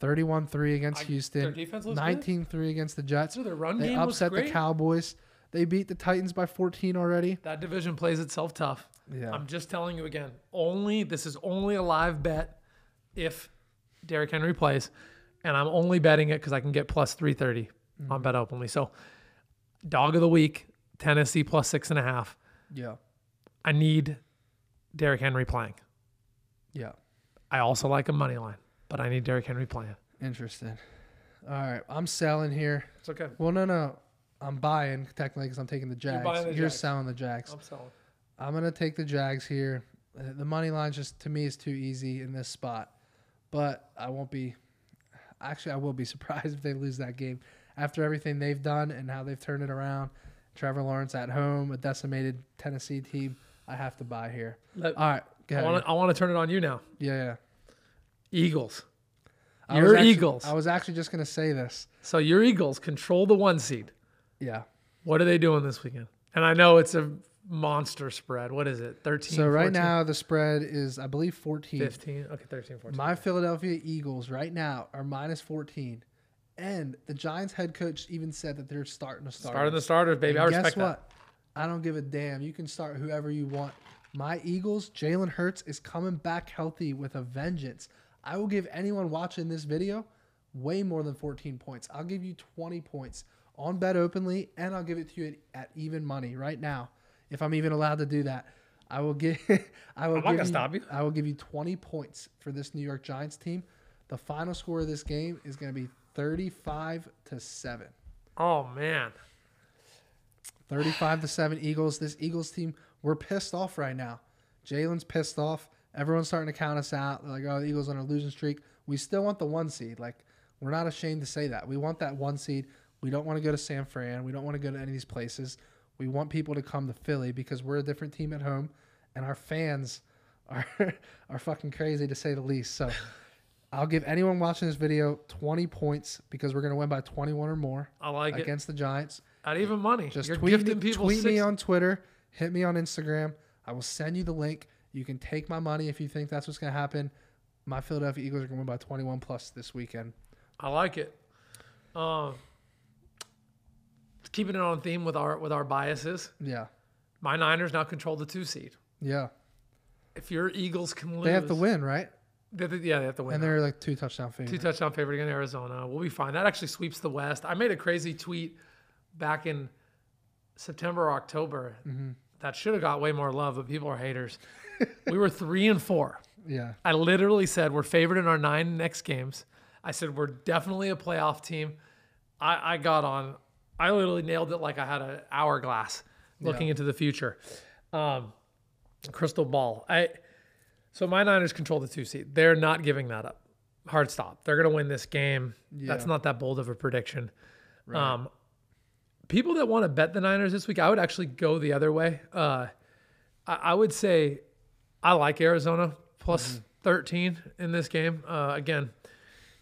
31 3 against I- Houston, their defense looks good. 19 3 against the Jets. So their run They game was upset the. Cowboys. They beat the Titans by 14 already. That division plays itself tough. Yeah. I'm just telling you again. Only this is only a live bet if Derrick Henry plays, and I'm only betting it because I can get plus 330 Mm-hmm. on bet openly. So, dog of the week, Tennessee plus six and a half. Yeah. I need Derrick Henry playing. Yeah. I also like a money line, but I need Derrick Henry playing. Interesting. All right. I'm selling here. It's okay. Well, no, no. I'm buying technically because I'm taking the Jags. buying the You're Jags. selling the Jags. I'm selling. I'm gonna take the Jags here. Uh, The money line just to me is too easy in this spot, but I won't be. Actually, I will be surprised if they lose that game after everything they've done and how they've turned it around. Trevor Lawrence at home, a decimated Tennessee team. I have to buy here. Let- All right, go I ahead. want to. I want to turn it on you now. yeah, yeah. Eagles. I Your actually- Eagles. I was actually just gonna say this. So your Eagles control the one seed. Yeah. What are they doing this weekend? And I know it's a monster spread. What is it? 13, So right 14, now the spread is, I believe, 14. 15. Okay, 13, 14. My Philadelphia Eagles right now are minus 14. And the Giants head coach even said that they're starting to start. Starting the starters, baby. I And respect guess what? I don't give a damn. You can start whoever you want. My Eagles, Jalen Hurts is coming back healthy with a vengeance. I will give anyone watching this video way more than 14 points. I'll give you 20 points on bet openly, and I'll give it to you at, at even money right now, if I'm even allowed to do that. I will give. I will I'm not gonna stop you. I will give you 20 points for this New York Giants team. The final score of this game is going to be 35 to seven. Oh, man. 35 to 7 Eagles. This Eagles team, we're pissed off right now. Jalen's pissed off. Everyone's starting to count us out. They're like, oh, the Eagles on a losing streak. We still want the one seed. Like, we're not ashamed to say that. We want that one seed. We don't want to go to San Fran. We don't want to go to any of these places. We want people to come to Philly because we're a different team at home, and our fans are are fucking crazy to say the least. So, I'll give anyone watching this video 20 points because we're gonna win by 21 or more I like it. against the Giants. Not even money. Just You're tweet, me, people tweet six, me on Twitter, hit me on Instagram. I will send you the link. You can take my money if you think that's what's going to happen. My Philadelphia Eagles are going to win by 21 plus this weekend. I like it. Um, keeping it on theme with our with our biases. Yeah. My Niners now control the two seed. Yeah. If your Eagles can lose, They have to win, right? They, they- yeah, they have to win. And they're like two touchdown favorite. two touchdown favorite against Arizona. We'll be fine. That actually sweeps the West. I made a crazy tweet back in September or October Mm-hmm. that should have got way more love, but people are haters. we were three and four. Yeah. I literally said we're favored in our nine next games. I said we're definitely a playoff team. I, I got on. I literally nailed it like I had an hourglass looking Yeah. into the future. Um, crystal ball. I so my Niners control the two seed. They're not giving that up. Hard stop. They're gonna win this game. That's not that bold of a prediction. Um, people that want to bet the Niners this week, I would actually go the other way. Uh, I, I would say I like Arizona plus 13 in this game. Uh, again,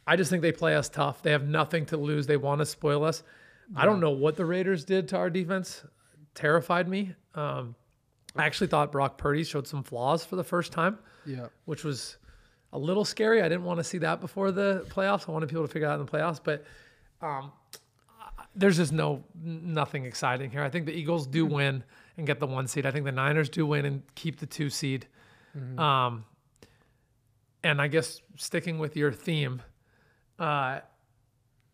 I just think they play us tough. They have nothing to lose. They want to spoil us. I don't know what the Raiders did to our defense. Terrified me. Um, I actually thought Brock Purdy showed some flaws for the first time, Yeah. which was a little scary. I didn't want to see that before the playoffs. I wanted people to figure it out in the playoffs, but um, there's just no nothing exciting here. I think the Eagles do win and get the one seed. I think the Niners do win and keep the two seed. Um, and I guess sticking with your theme, uh,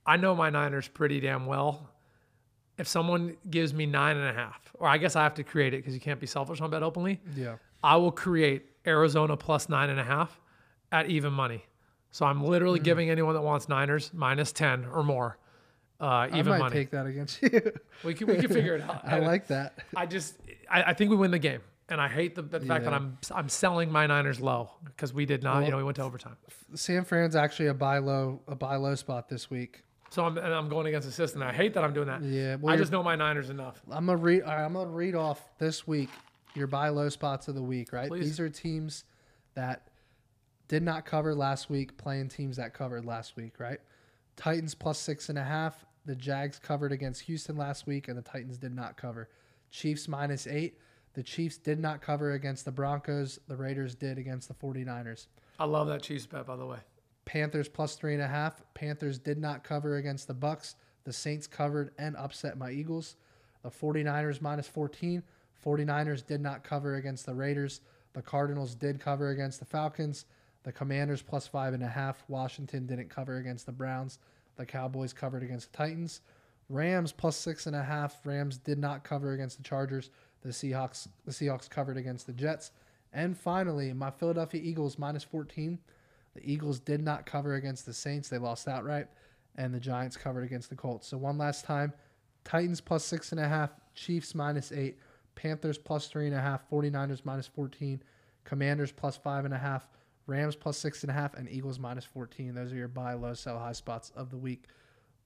I know my Niners pretty damn well. If someone gives me nine and a half, or I guess I have to create it because you can't be selfish on bet openly. Yeah. I will create Arizona plus nine and a half at even money. So I'm literally Hmm. giving anyone that wants Niners minus ten or more, uh, I even might money. take that against you. we can we can figure it out. I like that. I just I, I think we win the game, and I hate the, the fact that I'm I'm selling my Niners low because we did not. you know, we went to overtime. San Fran's actually a buy low, a buy low spot this week. So I'm and I'm going against the system. I hate that I'm doing that. Yeah. I just know my Niners enough. I'm gonna read. I'm gonna read off this week your buy low spots of the week. Right. Please. These are teams that did not cover last week, playing teams that covered last week. Right. Titans plus six and a half. The Jags covered against Houston last week, and the Titans did not cover. Chiefs minus eight. The Chiefs did not cover against the Broncos. The Raiders did against the 49ers. I love that Chiefs bet, by the way. Panthers plus three and a half. Panthers did not cover against the Bucs. The Saints covered and upset my Eagles. The 49ers minus 14. 49ers did not cover against the Raiders. The Cardinals did cover against the Falcons. The Commanders plus five and a half. Washington didn't cover against the Browns. The Cowboys covered against the Titans. Rams plus six and a half. Rams did not cover against the Chargers. The Seahawks the Seahawks covered against the Jets. And finally, my Philadelphia Eagles minus 14. The Eagles did not cover against the Saints. They lost outright. And the Giants covered against the Colts. So one last time Titans plus six and a half, Chiefs minus eight, Panthers plus three and a half, 49ers minus 14, Commanders plus five and a half, Rams plus six and a half, and Eagles minus 14. Those are your buy low, sell high spots of the week.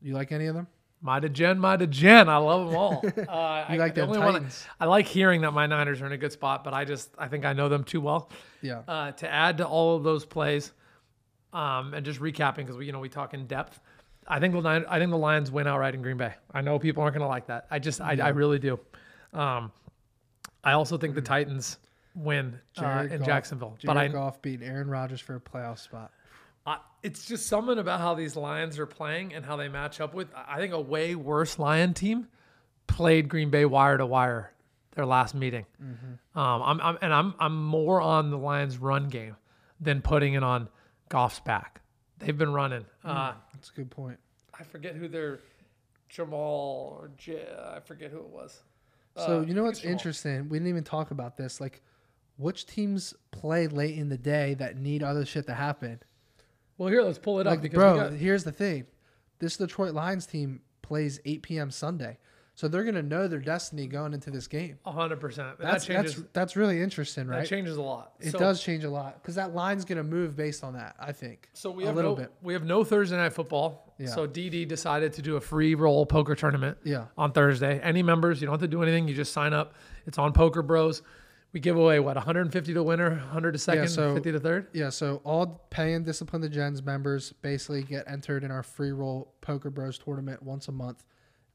You like any of them? My Jen, my Jen. I love them all. Uh, I, You like the them only Titans? I like hearing that my Niners are in a good spot, but I just I think I know them too well. Yeah. Uh, to add to all of those plays, um, and just recapping because we you know we talk in depth. I think the Lion, I think the Lions win outright in Green Bay. I know people aren't going to like that. I just I, I really do. Um, I also think the Titans win uh, Jared in Goff- Jacksonville, Jared but I, Goff beating Aaron Rodgers for a playoff spot. I it's just something about how these Lions are playing and how they match up with. I think a way worse Lion team played Green Bay wire to wire their last meeting. Mm-hmm. Um, I'm, I'm and I'm I'm more on the Lions run game than putting it on Goff's back. They've been running. Uh, That's a good point. I forget who their Jamaal or J, I forget who it was. So Uh, you know what's think it's Jamaal. interesting? We didn't even talk about this. Like, which teams play late in the day that need other shit to happen? Well, here let's pull it up Like, because bro, got, here's the thing: this Detroit Lions team plays 8 p.m. Sunday, So they're gonna know their destiny going into this game. A hundred percent. That That's changes. that's that's really interesting, right? that changes a lot. It So- does change a lot because that line's gonna move based on that. I think. So we a have little no, bit. we have no Thursday night football. Yeah. So DD decided to do a free roll poker tournament Yeah. on Thursday. Any members, you don't have to do anything. You just sign up. It's on Poker Bros. We give away what 150 to winner, 100 to second, so- 50 to third. Yeah, so all paying Discipline Degens members basically get entered in our free roll Poker Bros tournament once a month.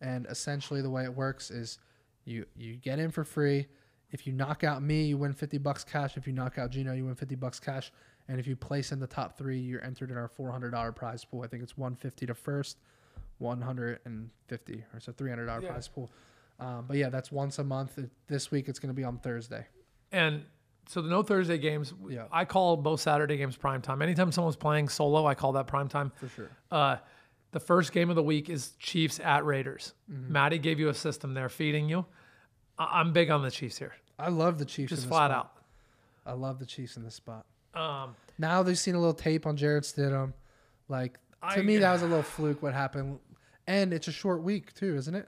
And essentially the way it works is you you get in for free. If you knock out me, you win 50 bucks cash. If you knock out Gino, you win 50 bucks cash. And if you place in the top 3, you're entered in our $400 prize pool. I think it's 150 to first, 150 or so $300 Yeah. prize pool. Um, but yeah, that's once a month. This week it's going to be on Thursday. And so the no Thursday games. Yeah. I call both Saturday games prime time. Anytime someone's playing solo, I call that prime time. For sure. Uh, the first game of the week is Chiefs at Raiders. Mm-hmm. Matty gave you a system there, feeding you. I- I'm big on the Chiefs here, I love the Chiefs. just in flat spot. out. I love the Chiefs in this spot. Um, Now they've seen a little tape on Jarrett Stidham. Like to I- me, that was a little fluke. What happened? And it's a short week too, isn't it?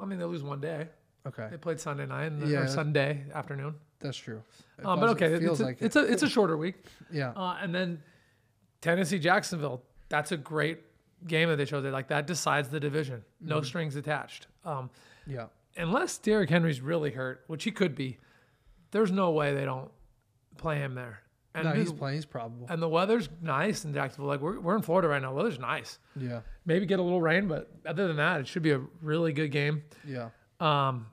I mean, they lose one day. Okay, They played Sunday night and, Yeah. or Sunday afternoon. that's true. Um, but okay, it feels it's a, like it's it. a it's a shorter week. yeah, Uh, and then Tennessee Jacksonville. That's a great game that they showed. There, like that decides the division. No Mm-hmm. strings attached. Um, yeah, unless Derrick Henry's really hurt, which he could be, there's no way they don't play him there. And no, the, he's playing. He's probable. and the weather's nice in Jacksonville. Like we're, we're in Florida right now. The weather's nice. Yeah, Maybe get a little rain, but other than that, it should be a really good game. yeah, Um,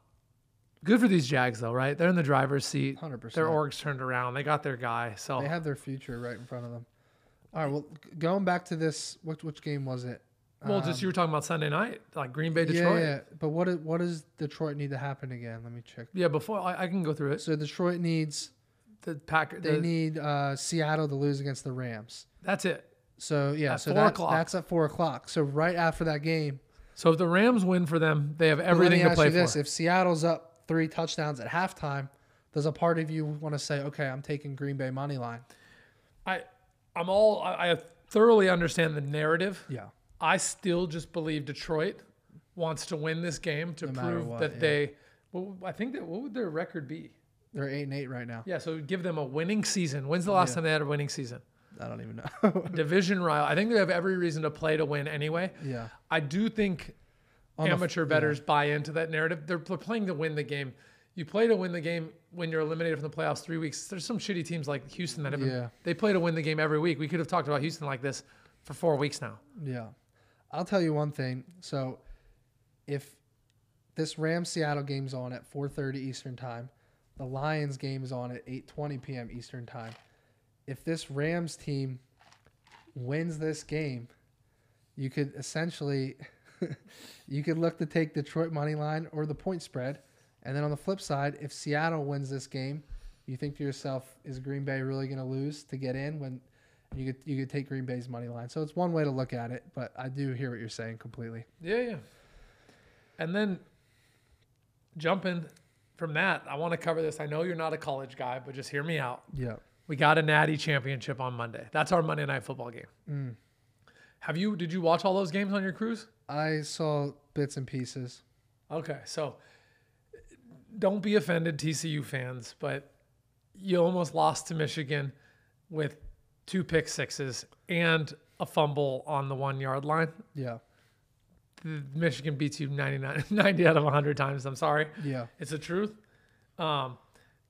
good for these Jags though, right? They're in the driver's seat. Hundred percent. Their org's turned around. They got their guy. So They have their future right in front of them. All right. Well, going back to this, which which game was it? well, just Um, you were talking about Sunday night, like Green Bay, Detroit. yeah. But what is, what does Detroit need to happen again? Let me check. Yeah, before I, I can go through it. So Detroit needs The Packer. they The, need uh, Seattle to lose against the Rams. that's it. So yeah, At so that's, o'clock. that's at four o'clock. So right after that game, So if the Rams win for them, they have everything let me to ask play you for. this: If Seattle's up three touchdowns at halftime, does a part of you want to say, "Okay, I'm taking Green Bay money line"? I, I'm all. I, I thoroughly understand the narrative. Yeah, I still just believe Detroit wants to win this game to No prove what, that yeah. they. Well, I think that what would their record be? they're eight and eight right now. Yeah, so give them a winning season. When's the last Yeah. time they had a winning season? I don't even know. Division rival. I think they have every reason to play to win anyway. yeah, I do think On the f- amateur yeah. bettors buy into that narrative. They're pl- playing to win the game. You play to win the game when you're eliminated from the playoffs three weeks. There's some shitty teams like Houston that have been, Yeah. they play to win the game every week. We could have talked about Houston like this for four weeks now. Yeah. I'll tell you one thing. So if this Rams Seattle game's on at 4:30 Eastern Time, the Lions game is on at 8:20 p.m. Eastern Time. If this Rams team wins this game, you could essentially you could look to take Detroit money line or the point spread. And then on the flip side, if Seattle wins this game, you think to yourself, is Green Bay really going to lose to get in when you could you could take Green Bay's money line. So it's one way to look at it, but I do hear what you're saying completely. Yeah, yeah. And then jumping from that, I want to cover this. I know you're not a college guy, but just hear me out. Yeah. We got a Natty Championship on Monday. That's our Monday night football game. Mm. Have you? Did you watch all those games on your cruise? I saw bits and pieces. Okay, so don't be offended, TCU fans, but you almost lost to Michigan with two pick sixes and a fumble on the one yard line. Yeah. Michigan beats you 99, 90 out of 100 times. I'm sorry. Yeah. It's the truth. Um,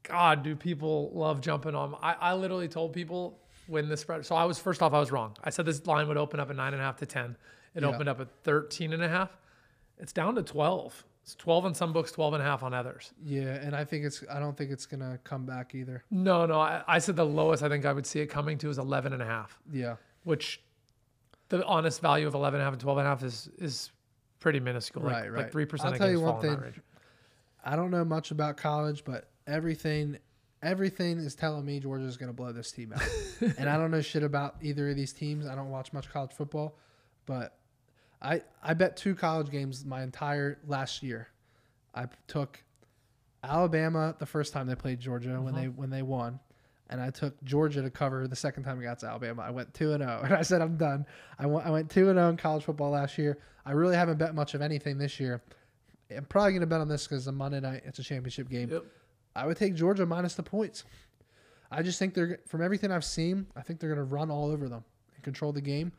God, do people love jumping on? I, I literally told people when the spread. So I was first off, I was wrong. I said this line would open up at nine and a half to ten. It Yeah. opened up at 13 and a half. It's down to 12. It's 12 on some books, 12 and a half on others. Yeah, and I think it's I don't think it's going to come back either. No, no. I, I said the lowest I think I would see it coming to is 11 and a half, Yeah. which the honest value of 11 and a half and 12 and a half is, is pretty minuscule. Right, like, right. Like 3% I'll tell you one in thing. I don't know much about college, but everything everything is telling me Georgia's going to blow this team out. and I don't know shit about either of these teams. I don't watch much college football, but I I bet two college games my entire last year. I took Alabama the first time they played Georgia when they uh-huh. when they won. And I took Georgia to cover the second time we got to Alabama. I went two and zero, oh, and I said I'm done. I went I went two and zero in college football last year. I really haven't bet much of anything this year. I'm probably gonna bet on this because it's a Monday night. It's a championship game. Yep. I would take Georgia minus the points. I just think they're from everything I've seen. I think they're gonna run all over them and control the game,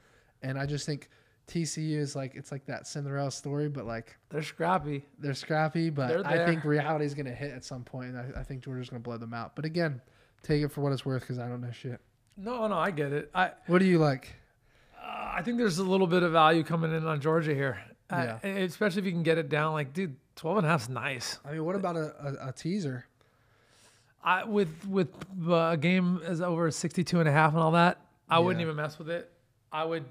and I just think TCU is like it's like that Cinderella story, but like They're scrappy. they're scrappy. But They're I think reality is gonna hit at some point, and I, I think Georgia's gonna blow them out. But again, take it for what it's worth because I don't know shit. No, no, I get it. I What do you like? uh, I think there's a little bit of value coming in on Georgia here. Uh, Yeah. especially if you can get it down. Like, dude, 12 and a half's nice. I mean, what about a, a, a teaser? I with with uh, a game as over 62 and a half and all that, I wouldn't even mess with it. I would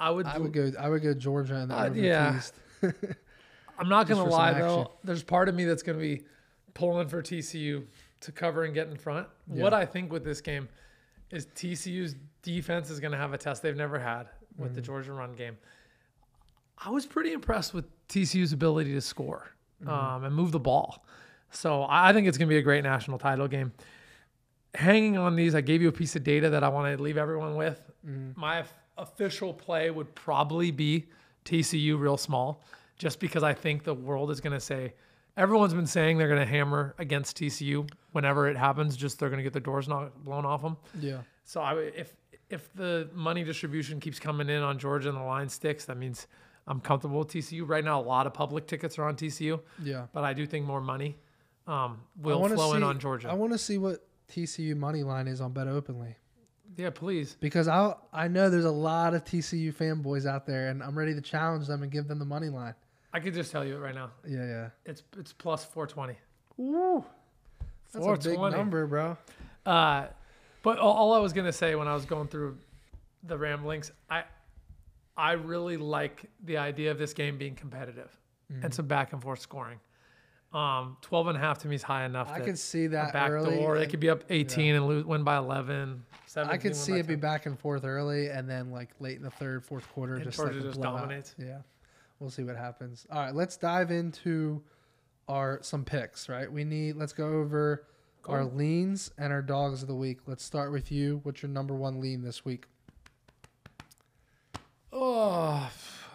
I would I would go. I would go Georgia and Uh, the yeah. teased. I'm not gonna lie though. There's part of me that's gonna be pulling for TCU to cover and get in front. What I think with this game is TCU's defense is gonna have a test they've never had with Mm-hmm. the Georgia run game. I was pretty impressed with TCU's ability to score Mm-hmm. um, and move the ball. So I think it's gonna be a great national title game. Hanging on these, I gave you a piece of data that I want to leave everyone with. Mm-hmm. My official play would probably be TCU real small, just because I think the world is going to say everyone's been saying they're going to hammer against TCU whenever it happens. Just they're going to get their doors not blown off them. Yeah. So I, would- if if the money distribution keeps coming in on Georgia and the line sticks, that means I'm comfortable with TCU. Right now, a lot of public tickets are on TCU, Yeah. but I do think more money um, will flow in on Georgia. I want to see what TCU money line is on Bet Openly yeah, please. because I I know there's a lot of TCU fanboys out there, and I'm ready to challenge them and give them the money line. I could just tell you it right now. Yeah, yeah. It's it's plus 420. Ooh, that's a big 420. number, bro. Uh, but all, all I was gonna say when I was going through the ramblings, I I really like the idea of this game being competitive Mm-hmm. and some back and forth scoring. Um, 12 and a half to me is high enough. I could see that back early. door. And could be up 18 and lose, win by 11. 17, I could see it be back and forth early, and then like late in the third, fourth quarter, And just Georgia like just dominates. Yeah, we'll see what happens. All right, let's dive into our some picks. Right, we need. Let's go over our leans and our dogs of the week. Let's start with you. What's your number one lean this week? Oh,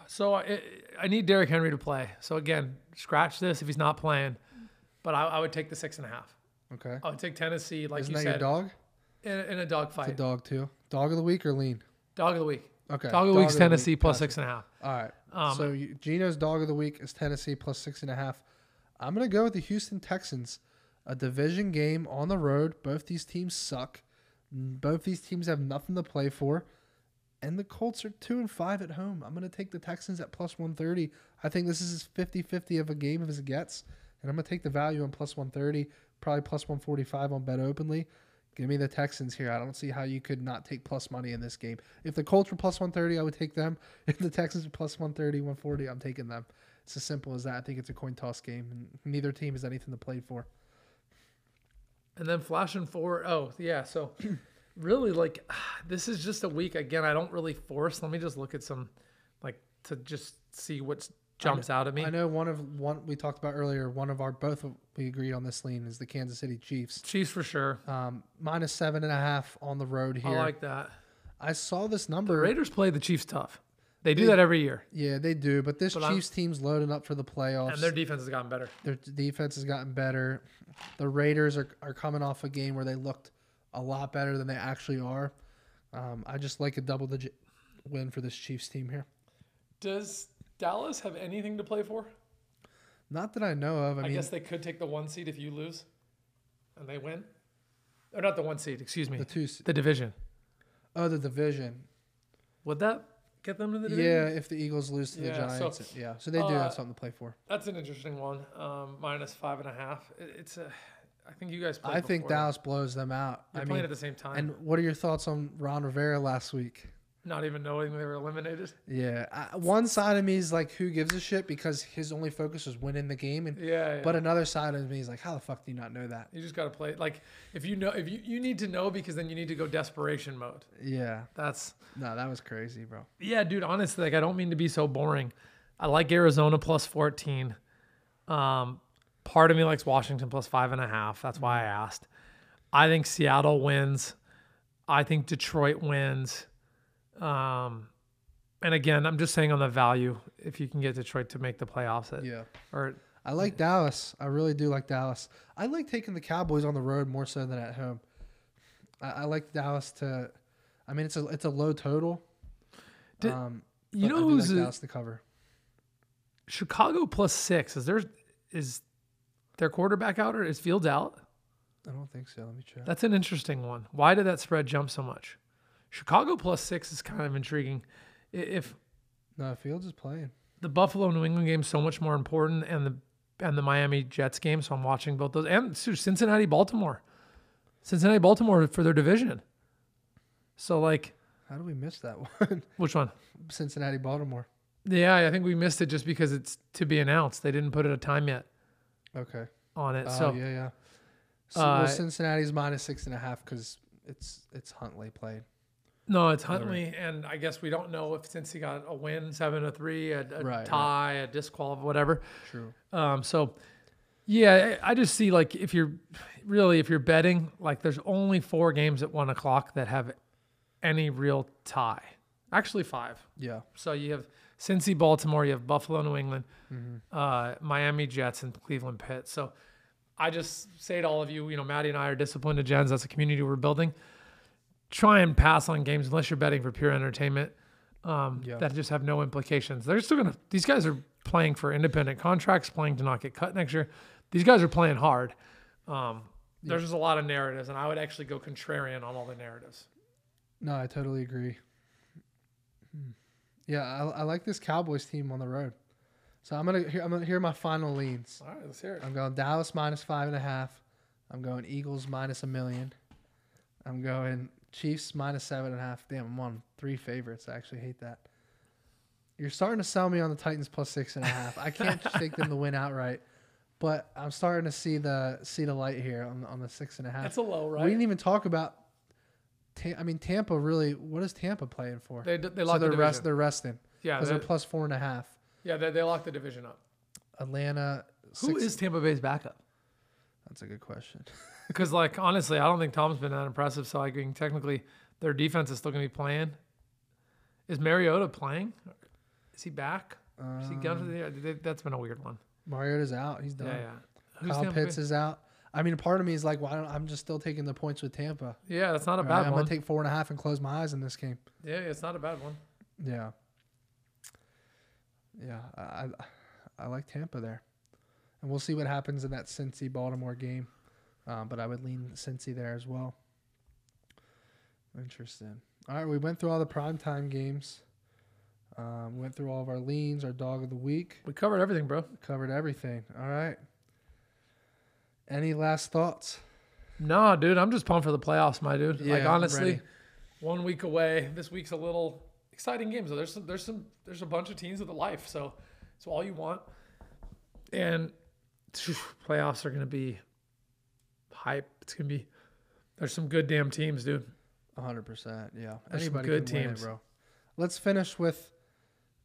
so I, I need Derrick Henry to play. So again, scratch this if he's not playing. But I, I would take the six and a half. Okay, I would take Tennessee, like isn't you that said, your dog? in, a- in a dog fight. It's a fight. dog too. Dog of the week or lean? Dog of the week. Okay, Dog of the week's week, Tennessee plus gotcha. six and a half. All right. Um, so you, Gino's dog of the week is Tennessee plus six and a half. I'm gonna go with the Houston Texans, a division game on the road. Both these teams suck. Both these teams have nothing to play for, and the Colts are two and five at home. I'm gonna take the Texans at plus 130. I think this is as 50-50 of a game as it gets, and I'm gonna take the value on plus 130, probably plus 145 on Bet Openly. Give me the Texans here. I don't see how you could not take plus money in this game. If the Colts were plus 130, I would take them. If the Texans are plus 130, 140, I'm taking them. It's as simple as that. I think it's a coin toss game, and neither team has anything to play for. And then flashing forward. Oh, yeah. So really, like, this is just a week. Again, I don't really force. Let me just look at some, like, to just see what jumps out at me. I know one of one we talked about earlier. One of our both of, we agreed on this lean is the Kansas City Chiefs. Chiefs for sure. Um, minus seven and a half on the road here. I like that. I saw this The number. Raiders play the Chiefs tough. They do They- that every year, yeah, they do, but this But I'm- Chiefs team's loading up for the playoffs. and their defense has gotten better. Their defense has gotten better. The Raiders are, are coming off a game where they looked a lot better than they actually are. Um, I just like a double digit win for this Chiefs team here. Does Dallas have anything to play for? Not that I know of. I, I, mean, guess they could take the one seed if you lose, and they win. Or not the one seed. Excuse me. the two. The division. Oh, the division. Would that get them to the division? Yeah, if the Eagles lose to the Yeah, so, Giants, yeah. So they do uh, have something to play for. That's an interesting one. Um, minus five and a half. It, it's a. I think you guys. Played I think. Dallas blows them out. You're I playing mean, at the same time. and what are your thoughts on Ron Rivera last week? not even knowing they were eliminated. Yeah, I, one side of me is like, who gives a shit because his only focus was winning the game, and Yeah. yeah. but another side of me is like, how the fuck do you not know that? you just got to play. Like if you know, if you you need to know because then you need to go desperation mode. Yeah, That's no, that was crazy, bro. Yeah, dude. Honestly, like I don't mean to be so boring. I like Arizona plus fourteen. Um, part of me likes Washington plus five and a half. That's why I asked. I think Seattle wins. I think Detroit wins. Um, and again, I'm just saying on the value. If you can get Detroit to make the playoffs, at, Yeah, or I like Dallas. I really do like Dallas. I like taking the Cowboys on the road more so than at home. I, I like Dallas to. I mean, it's a it's a low total. Did- um, You know who's like Dallas to cover? Chicago plus six. Is there is their quarterback out or is Fields out? I don't think so. Let me check. That's an interesting one. Why did that spread jump so much? Chicago plus six is kind of intriguing. If No, Fields is playing. the Buffalo New England game is so much more important, and the and the Miami Jets game, so I'm watching both those, and Cincinnati Baltimore, Cincinnati Baltimore for their division. So like, How do we miss that one? which one? Cincinnati, Baltimore. Yeah, I think we missed it just because it's to be announced. They didn't put it a time yet Okay. on it. Oh so yeah, yeah. So, Uh, Cincinnati's minus six and a half because it's it's Huntley played. no, it's Huntley, and I guess we don't know if since he got a win, seven to three, a, a Right, right. tie, a disqual, whatever. True. Um, so yeah, I I just see like if you're really if you're betting, like there's only four games at one o'clock that have any real tie. Actually, five. Yeah. So you have Cincy, Baltimore, you have Buffalo, New England, Mm-hmm. uh, Miami Jets, and Cleveland Pitt. So I just say to all of you, you know, Matty and I are Discipline Degens. That's a community we're building. Try and pass on games unless you're betting for pure entertainment. Um, Yeah. That just have no implications. They're still gonna. These guys are playing for independent contracts, playing to not get cut next year. These guys are playing hard. Um, there's just a lot of narratives, and I would actually go contrarian on all the narratives. No, I totally agree. Hmm. Yeah, I, I like this Cowboys team on the road. So I'm gonna hear, I'm gonna hear my final leans. All right, let's hear it. I'm going Dallas minus five and a half. I'm going Eagles minus a million. I'm going Chiefs minus seven and a half. Damn, I'm on three favorites. I actually hate that. You're starting to sell me on the Titans plus six and a half. I can't just take them to win outright, but I'm starting to see the see the light here on on the six and a half. That's a low, right? We didn't even talk about. Ta- I mean, Tampa really. What is Tampa playing for? They they so locked the they're division. rest. They're resting yeah, because they, they're plus four and a half. yeah, they, they locked the division up. Atlanta. Who Six, is Tampa Bay's backup? That's a good question. Because like honestly, I don't think Tom's been that impressive. So I think technically their defense is still going to be playing. Is Mariota playing? Is he back? Is he gone for the year? That's been a weird one. Mariota's out. He's done. Yeah, yeah. Who's Kyle Tampa Pitts Bay? is out. I mean, part of me is like, why don't I'm just still taking the points with Tampa? Yeah, that's not a Right? one. I'm gonna take four and a half and close my eyes in this game. yeah, it's not a bad one. Yeah. Yeah, I, I I like Tampa there, and we'll see what happens in that Cincy Baltimore game. Um, but I would lean Cincy there as well. Interesting. All right, we went through all the primetime games. Um, went through all of our leans, our dog of the week, We covered everything, bro. covered everything. All right. Any last thoughts? No, dude, I'm just pumped for the playoffs, my dude. like Yeah, I'm honestly, one week away. This week's a little exciting game. So there's some, there's some there's a bunch of teams with a life. So it's all you want. And phew, playoffs are gonna be hype. It's gonna be there's some good damn teams, dude. hundred percent. Yeah. There's some Anybody good can win it, teams. bro. Let's finish with.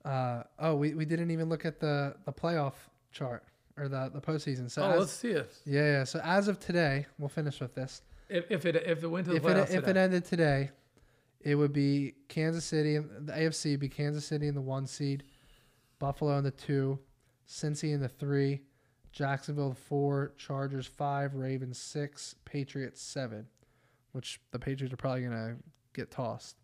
Uh, oh, we, we didn't even look at the the playoff chart or the the postseason. So oh, as- let's see it. yeah, yeah. So as of today, we'll finish with this. If, if it if it went to the If playoffs it if it ended today, it would be Kansas City. The AFC would be Kansas City in the one seed, Buffalo in the two, Cincy in the three, Jacksonville four, Chargers five, Ravens six, Patriots seven, which the Patriots are probably gonna get tossed.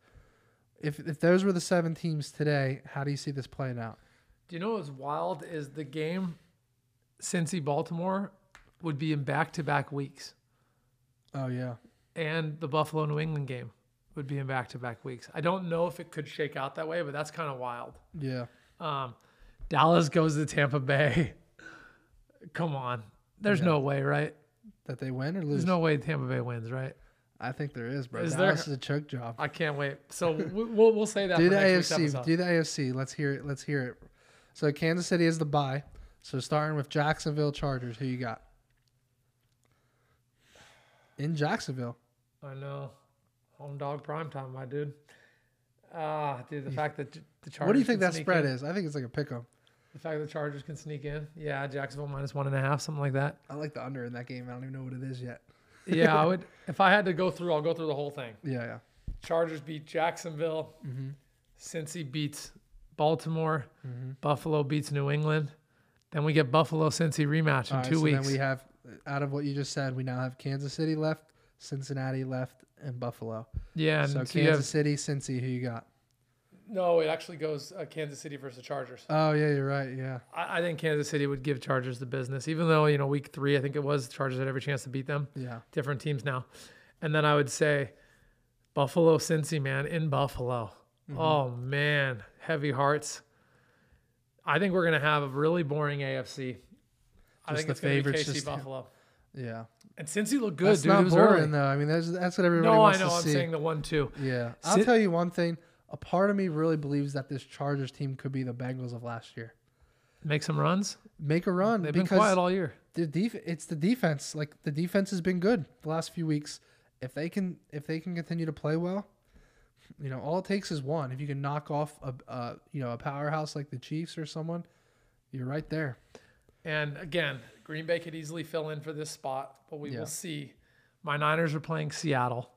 If if those were the seven teams today, how do you see this playing out? Do you know what's wild is the game Cincy Baltimore would be in back to back weeks. Oh yeah, and the Buffalo New England game would be in back to back weeks. I don't know if it could shake out that way, but that's kind of wild. yeah. Um, Dallas goes to Tampa Bay. Come on. There's Yeah. no way, right? That they win or lose? There's no way Tampa Bay wins, right? I think there is, bro. Is Dallas there- is a choke job. I can't wait. So we- we'll, we'll say that do the AFC. Do the AFC. Let's hear it. Let's hear it. So Kansas City is the bye. So starting with Jacksonville Chargers, who you got? In Jacksonville. I know. Home dog prime time, my dude. Ah, dude, the fact that the Chargers what do you think that spread in- is? I think it's like a pick 'em. The fact that Chargers can sneak in. Yeah, Jacksonville minus one and a half, something like that. I like the under in that game. I don't even know what it is yet. Yeah, I would. If I had to go through, I'll go through the whole thing. Yeah, yeah. Chargers beat Jacksonville. Mm-hmm. Cincy beats Baltimore. Mm-hmm. Buffalo beats New England. Then we get Buffalo Cincy rematch in All right, two so weeks. then we have, out of what you just said, we now have Kansas City left, Cincinnati left, and Buffalo. yeah, and so so Kansas have, City, Cincy, who you got? no, it actually goes uh, Kansas City versus Chargers. Oh yeah, you're right. Yeah, I, I think Kansas City would give Chargers the business, even though you know week three, I think it was Chargers had every chance to beat them. yeah. Different teams now, and then I would say Buffalo Cincy man in Buffalo. Mm-hmm. Oh man, heavy hearts. I think we're gonna have a really boring AFC. I Just think the it's gonna be favorites KC just- Buffalo. Yeah, And Cincy looked good, that's dude. it not was boring early. though. I mean, that's that's what everybody No, I wants know. to I'm see. saying the one two. yeah, I'll Cin- tell you one thing. A part of me really believes that this Chargers team could be the Bengals of last year. Make some runs. Make a run They've been quiet all year. the def- it's the defense. Like the defense has been good the last few weeks. If they can if they can continue to play well, you know, all it takes is one. If you can knock off a uh, you know a powerhouse like the Chiefs or someone, you're right there. And again, Green Bay could easily fill in for this spot, but we Yeah. will see. My Niners are playing Seattle,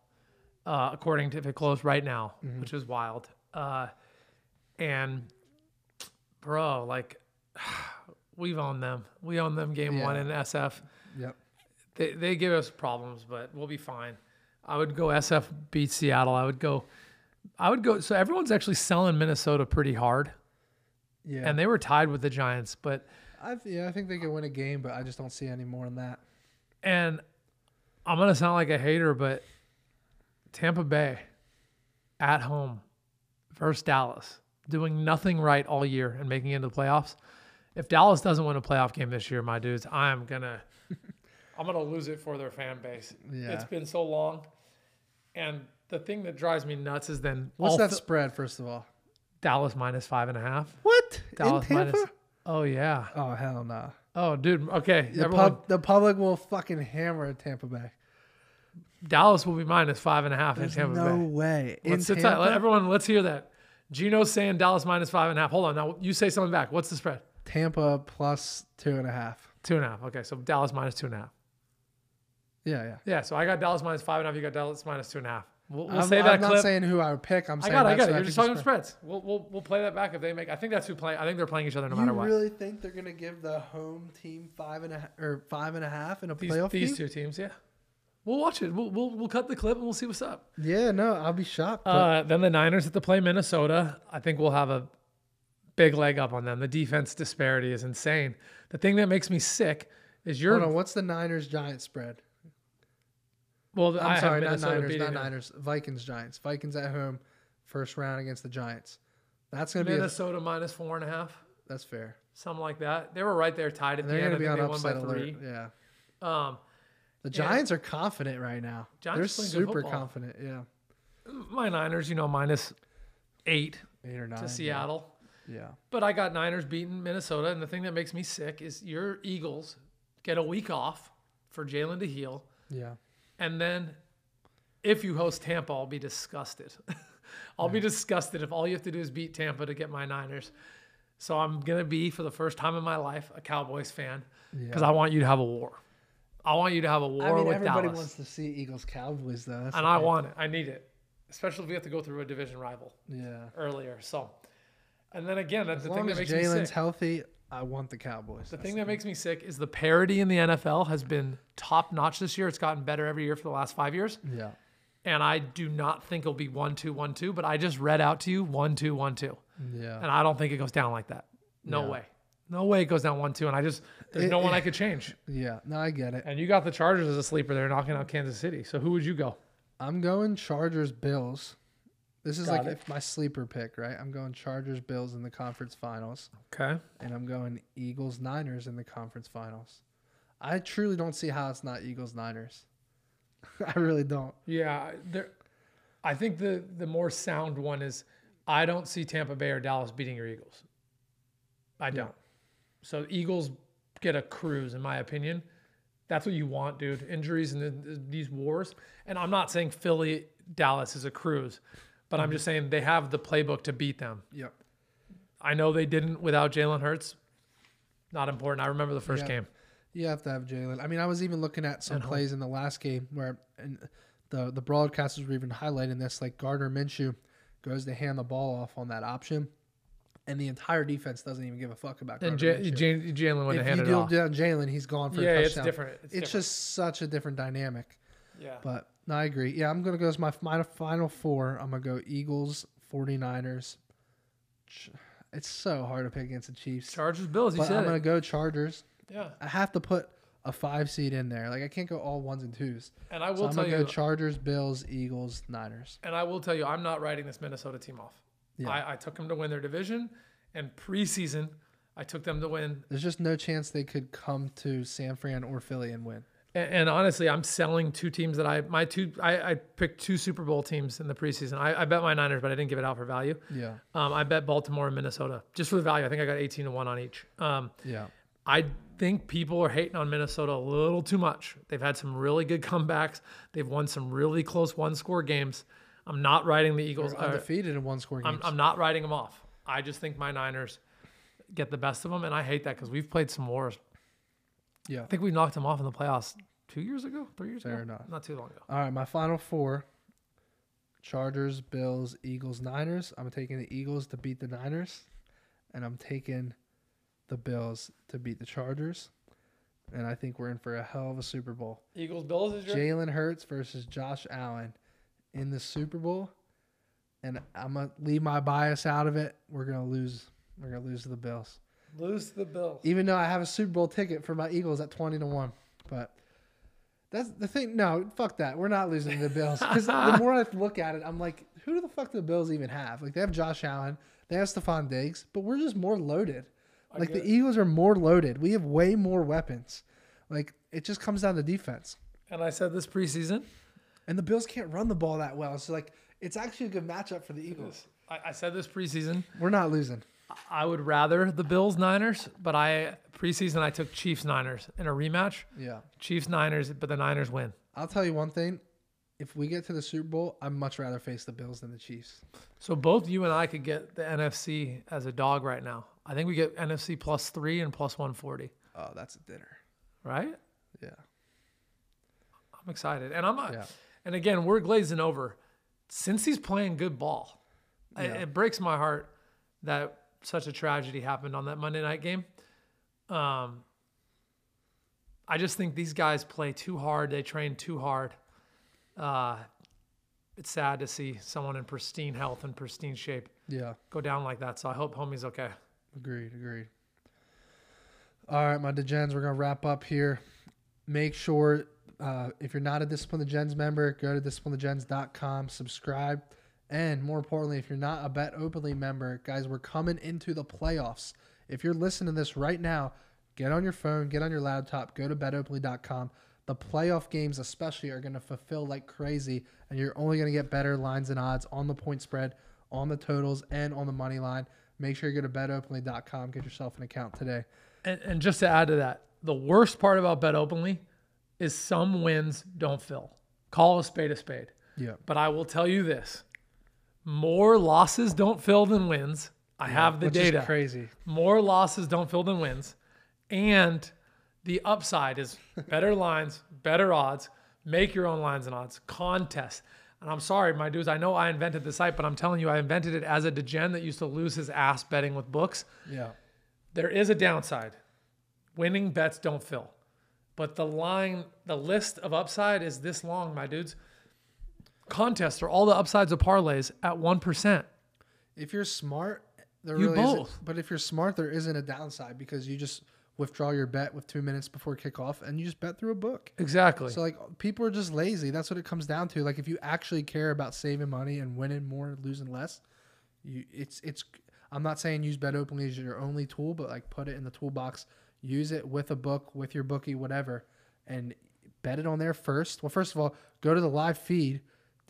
uh, according to if it closed right now, Mm-hmm. which is wild. Uh, and bro, like we've owned them. We own them game one Yeah. in SF. Yep. They they give us problems, but we'll be fine. I would go SF beat Seattle. I would go. I would go. So everyone's actually selling Minnesota pretty hard, Yeah. and they were tied with the Giants, but. I yeah, I think they can win a game, but I just don't see any more than that. And I'm gonna sound like a hater, but Tampa Bay at home versus Dallas, doing nothing right all year and making it into the playoffs. If Dallas doesn't win a playoff game this year, my dudes, I'm gonna I'm gonna lose it for their fan base. Yeah. It's been so long. And the thing that drives me nuts is then What's all that th- spread first of all? Dallas minus five and a half. What? Dallas In Tampa? minus Oh yeah. Oh hell no. Oh dude, okay. The, everyone, pub, the public will fucking hammer Tampa Bay. Dallas will be minus five and a half There's in Tampa no Bay. way. In Let's sit Tampa, tight. Let- Everyone, let's hear that. Gino's saying Dallas minus five and a half. Hold on. Now you say something back. What's the spread? Tampa plus two and a half. Two and a half. Okay. So Dallas minus two and a half. Yeah, yeah. Yeah. So I got Dallas minus five and a half. You got Dallas minus two and a half. We'll, we'll I'm, I'm that not saying who I would pick. I'm I saying got it. I got it. You're just talking spread. spreads. We'll, we'll, we'll play that back if they make. I think that's who play. I think they're playing each other no matter you what. really think they're gonna give the home team five and a half or five and a half in a These, playoff these game? two teams. Yeah. We'll watch it. We'll, we'll, we'll cut the clip and we'll see what's up. Yeah, no, I'll be shocked. But Uh, then the Niners have to play Minnesota. I think we'll have a big leg up on them. The defense disparity is insane. The thing that makes me sick is you're hold on, what's the Niners Giants spread? Well. I'm I have sorry, not Minnesota Niners, not them. Niners. Vikings Giants. Vikings at home, first round against the Giants. That's gonna be a, Minnesota minus four and a half, that's fair. something like that. They were right there, tied at And the they're end. gonna I be think on they won upset by alert. three. Yeah. Um, The Giants are confident right now. Giants they're super confident. Yeah. my Niners, you know, minus eight Eight or nine. to yeah. Seattle. Yeah. But I got Niners beating Minnesota, and the thing that makes me sick is your Eagles get a week off for Jalen to heal, Yeah. And then if you host Tampa, I'll be disgusted. I'll be disgusted if all you have to do is beat Tampa to get my Niners. So I'm gonna be for the first time in my life a Cowboys fan because I want you to have a war. I want you to have a war I mean, with everybody Dallas, wants to see Eagles Cowboys though. That's and I want it. I need it, especially if we have to go through a division rival Yeah. earlier. So, and then again, that's As the thing that as makes me Jalen's sick. healthy, I want the Cowboys. The thing that makes me sick is the parity in the NFL has been top notch this year. It's gotten better every year for the last five years. Yeah. And I do not think it'll be one, two, one, two, but I just read out to you one, two, one, two. Yeah. And I don't think it goes down like that. No Yeah. way. No way it goes down one, two. And I just, there's It- no one I could change. Yeah. No, I get it. And you got the Chargers as a sleeper They're knocking out Kansas City. So who would you go? I'm going Chargers Bills. This is Got like it. my sleeper pick, right? I'm going Chargers Bills in the conference finals, Okay. and I'm going Eagles Niners in the conference finals. I truly don't see how it's not Eagles Niners. I really don't. Yeah. There, I think the, the more sound one is I don't see Tampa Bay or Dallas beating your Eagles. I don't. So Eagles get a cruise, in my opinion. That's what you want, dude. Injuries and the, these wars. And I'm not saying Philly, Dallas is a cruise, but I'm mm-hmm. just saying they have the playbook to beat them. Yep. I know they didn't without Jalen Hurts. Not important. I remember the first Yeah. game. You have to have Jalen. I mean, I was even looking at some plays in the last game where and the the broadcasters were even highlighting this. Like Gardner Minshew goes to hand the ball off on that option, and the entire defense doesn't even give a fuck about. And Gardner J- Minshew. J- Jalen would have if you handed it do off. Jalen, he's gone for Yeah, a it's touchdown. different. It's It's, different. just such a different dynamic. Yeah. But no, I agree. Yeah, I'm gonna go as my final four. I'm gonna go Eagles, 49ers. It's so hard to pick against the Chiefs. Chargers, Bills. You but said I'm gonna go Chargers. Yeah. I have to put a five seed in there. Like I can't go all ones and twos. And I So will I'm tell gonna you, go Chargers, Bills, Eagles, Niners. and I will tell you, I'm not writing this Minnesota team off. Yeah. I, I took them to win their division, and preseason, I took them to win. There's just no chance they could come to San Fran or Philly and win. And, and honestly, I'm selling two teams that I my two I, I picked two Super Bowl teams in the preseason. I, I bet my Niners, but I didn't give it out for value. Yeah. Um, I bet Baltimore and Minnesota just for the value. I think I got 18 to one on each. Um, Yeah. I think people are hating on Minnesota a little too much. They've had some really good comebacks. They've won some really close one score games. I'm not writing the Eagles. They're uh, undefeated in one score games. I'm, I'm not writing them off. I just think my Niners get the best of them, and I hate that because we've played some wars. Yeah. I think we knocked them off in the playoffs two years ago, three years Fair ago, enough. not too long ago. All right, my final four: Chargers, Bills, Eagles, Niners. I'm taking the Eagles to beat the Niners, and I'm taking the Bills to beat the Chargers. And I think we're in for a hell of a Super Bowl. Eagles, Bills is your Jalen Hurts versus Josh Allen in the Super Bowl, and I'm gonna leave my bias out of it. We're gonna lose. We're gonna lose to the Bills, lose the Bills. even though I have a Super Bowl ticket for my Eagles at twenty to one. But that's the thing. No, fuck that. We're not losing the Bills because the more I look at it, I'm like, who the fuck do the Bills even have? Like they have Josh Allen, they have Stefon Diggs, but we're just more loaded. Like the Eagles are more loaded. We have way more weapons. Like it just comes down to defense. And I said this preseason. And the Bills can't run the ball that well. So like it's actually a good matchup for the Eagles. I, I said this preseason. We're not losing. I would rather the Bills Niners, but I preseason I took Chiefs Niners in a rematch. Yeah. Chiefs Niners, but the Niners win. I'll tell you one thing. If we get to the Super Bowl, I'd much rather face the Bills than the Chiefs. So both you and I could get the NFC as a dog right now. I think we get NFC plus three and plus one forty. Oh, that's a dinner. Right? Yeah. I'm excited, and I'm not. Yeah. And again, we're glazing over. Since he's playing good ball, Yeah. it breaks my heart that such a tragedy happened on that Monday night game. Um, I just think these guys play too hard. They train too hard. Uh, it's sad to see someone in pristine health and pristine shape Yeah. go down like that. So I hope homie's okay. Agreed. Agreed. All right, my Degens, we're gonna wrap up here. Make sure uh, if you're not a Discipline Degens member, go to disciplinedegens.com, subscribe, and more importantly, if you're not a Bet Openly member, guys, we're coming into the playoffs. If you're listening to this right now, get on your phone, get on your laptop, go to betopenly.com. The playoff games, especially, are going to fulfill like crazy, and you're only going to get better lines and odds on the point spread, on the totals, and on the money line. Make sure you go to betopenly.com, get yourself an account today. And, and just to add to that, the worst part about Bet Openly is some wins don't fill. Call a spade a spade. Yeah. But I will tell you this more losses don't fill than wins. I have the data. is crazy. More losses don't fill than wins. And the upside is better lines, better odds, make your own lines and odds, contests. And I'm sorry, my dudes, I know I invented the site, but I'm telling you, I invented it as a degen that used to lose his ass betting with books. Yeah. There is a downside. Winning bets don't fill. But the line, the list of upside is this long, my dudes. Contests or all the upsides of parlays at 1%. If you're smart, there You really both. isn't. But if you're smart, there isn't a downside because you just withdraw your bet with two minutes before kickoff and you just bet through a book. Exactly. So like people are just lazy. That's what it comes down to. Like if you actually care about saving money and winning more, losing less, you it's it's. I'm not saying use bet openly as your only tool, but like put it in the toolbox. Use it with a book, with your bookie, whatever, and bet it on there first. Well, first of all, go to the live feed.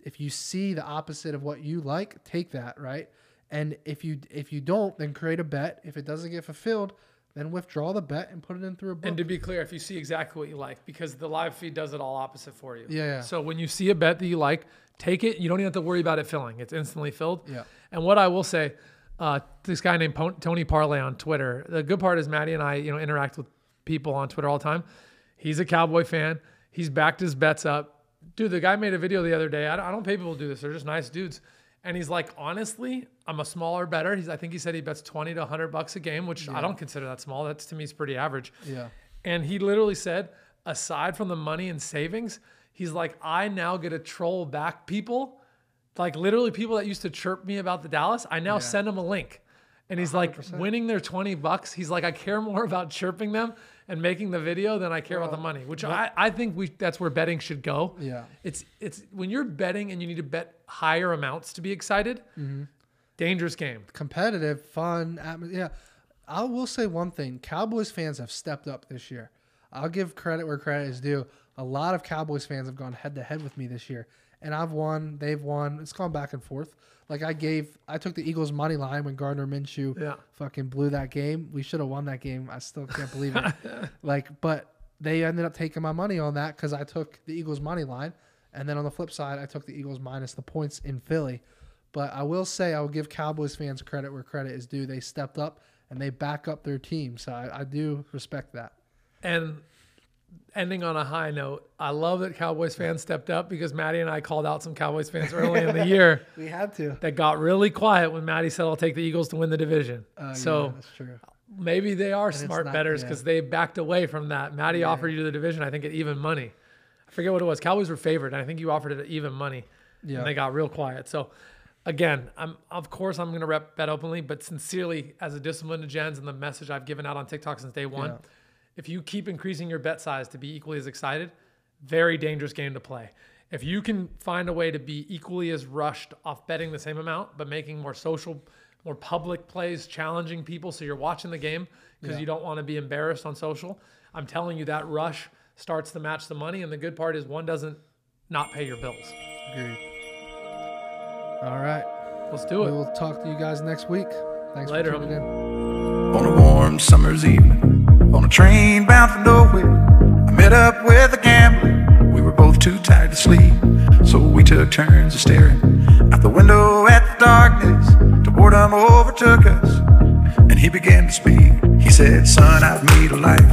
If you see the opposite of what you like, take that right. And if you if you don't, then create a bet. If it doesn't get fulfilled, then withdraw the bet and put it in through a book. And to be clear, if you see exactly what you like, because the live feed does it all opposite for you. Yeah, yeah. So when you see a bet that you like, take it. You don't even have to worry about it filling. It's instantly filled. Yeah. And what I will say, uh, this guy named Tony Parlay on Twitter. The good part is Matty and I, you know, interact with people on Twitter all the time. He's a Cowboy fan. He's backed his bets up. Dude, the guy made a video the other day. I don't, I don't pay people to do this. They're just nice dudes. And he's like, honestly, I'm a smaller better. He's, I think he said he bets 20 to 100 bucks a game, which I don't consider that small. That's to me is pretty average. Yeah. And he literally said, aside from the money and savings, he's like, I now get to troll back people, like literally people that used to chirp me about the Dallas. I now send them a link. And he's like, winning their 20 bucks. He's like, I care more about chirping them and making the video than I care about the money, which I, I think we that's where betting should go. Yeah. It's it's when you're betting and you need to bet higher amounts to be excited, Mm-hmm. dangerous game. competitive, fun. Atmo- yeah, I will say one thing: Cowboys fans have stepped up this year. I'll give credit where credit is due. A lot of Cowboys fans have gone head to head with me this year, and I've won. They've won. It's gone back and forth. Like I gave, I took the Eagles money line when Gardner Minshew Yeah. fucking blew that game. We should have won that game. I still can't believe it. like, but they ended up taking my money on that because I took the Eagles money line, and then on the flip side, I took the Eagles minus the points in Philly. But I will say I will give Cowboys fans credit where credit is due. They stepped up and they back up their team, so I, I do respect that. And ending on a high note, I love that Cowboys fans stepped up because Matty and I called out some Cowboys fans early in the year We had to. that got really quiet when Matty said, I'll take the Eagles to win the division. Uh, so yeah, that's true. maybe they are smart not- betters yeah. because they backed away from that. Matty offered you the division, I think, at even money. I forget what it was. Cowboys were favored, and I think you offered it at even money. Yeah. And they got real quiet. So, again, I'm of course I'm going to rep bet openly, but sincerely, as a Discipline Degens and the message I've given out on TikTok since day one, Yeah. If you keep increasing your bet size to be equally as excited, very dangerous game to play. If you can find a way to be equally as rushed off betting the same amount, but making more social, more public plays, challenging people, so you're watching the game because Yeah. you don't want to be embarrassed on social. I'm telling you that rush starts to match the money, and the good part is one doesn't not pay your bills. Agreed. All right. Let's do it. We'll talk to you guys next week. Thanks Later, for tuning in. on a warm summer's evening on a train bound for nowhere. I met up with a gambler. We were both too tired to sleep, so we took turns of staring out the window at the darkness. Till boredom overtook us, and he began to speak. He said, "Son, I've made a life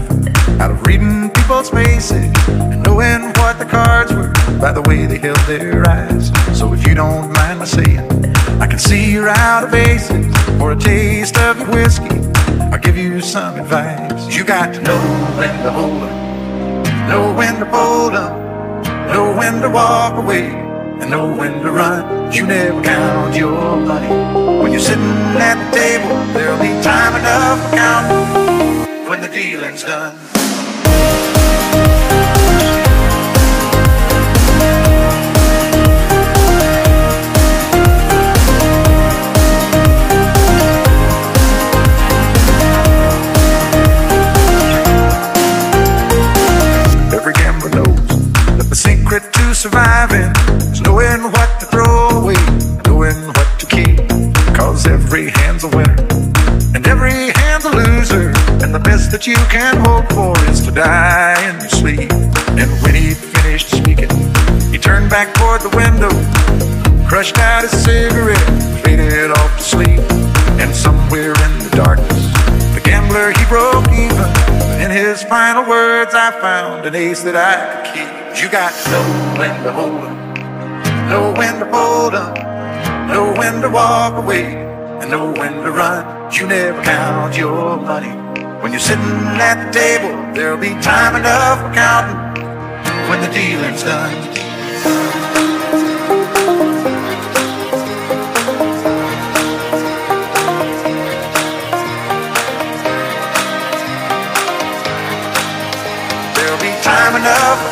out of reading people's faces and knowing what the cards were by the way they held their eyes. So if you don't mind my saying, I can see you're out of aces for a taste of your whiskey. I'll give you some advice. You got to know when to hold 'em, know when to fold 'em, know when to walk away, and know when to run. You never count your money. When you're sitting at the table, there'll be time enough for counting when the dealing's done. Surviving is knowing what to throw away, knowing what to keep. Cause every hand's a winner, and every hand's a loser. And the best that you can hope for is to die in your sleep. And when he finished speaking, he turned back toward the window, crushed out his cigarette, faded off to sleep. And somewhere in the darkness, the gambler he broke even. In his final words, I found an ace that I could keep. You got know when to hold 'em, know when to fold 'em, know when to walk away, and know when to run. You never count your money. When you're sitting at the table, there'll be time enough for counting when the dealing's done. Enough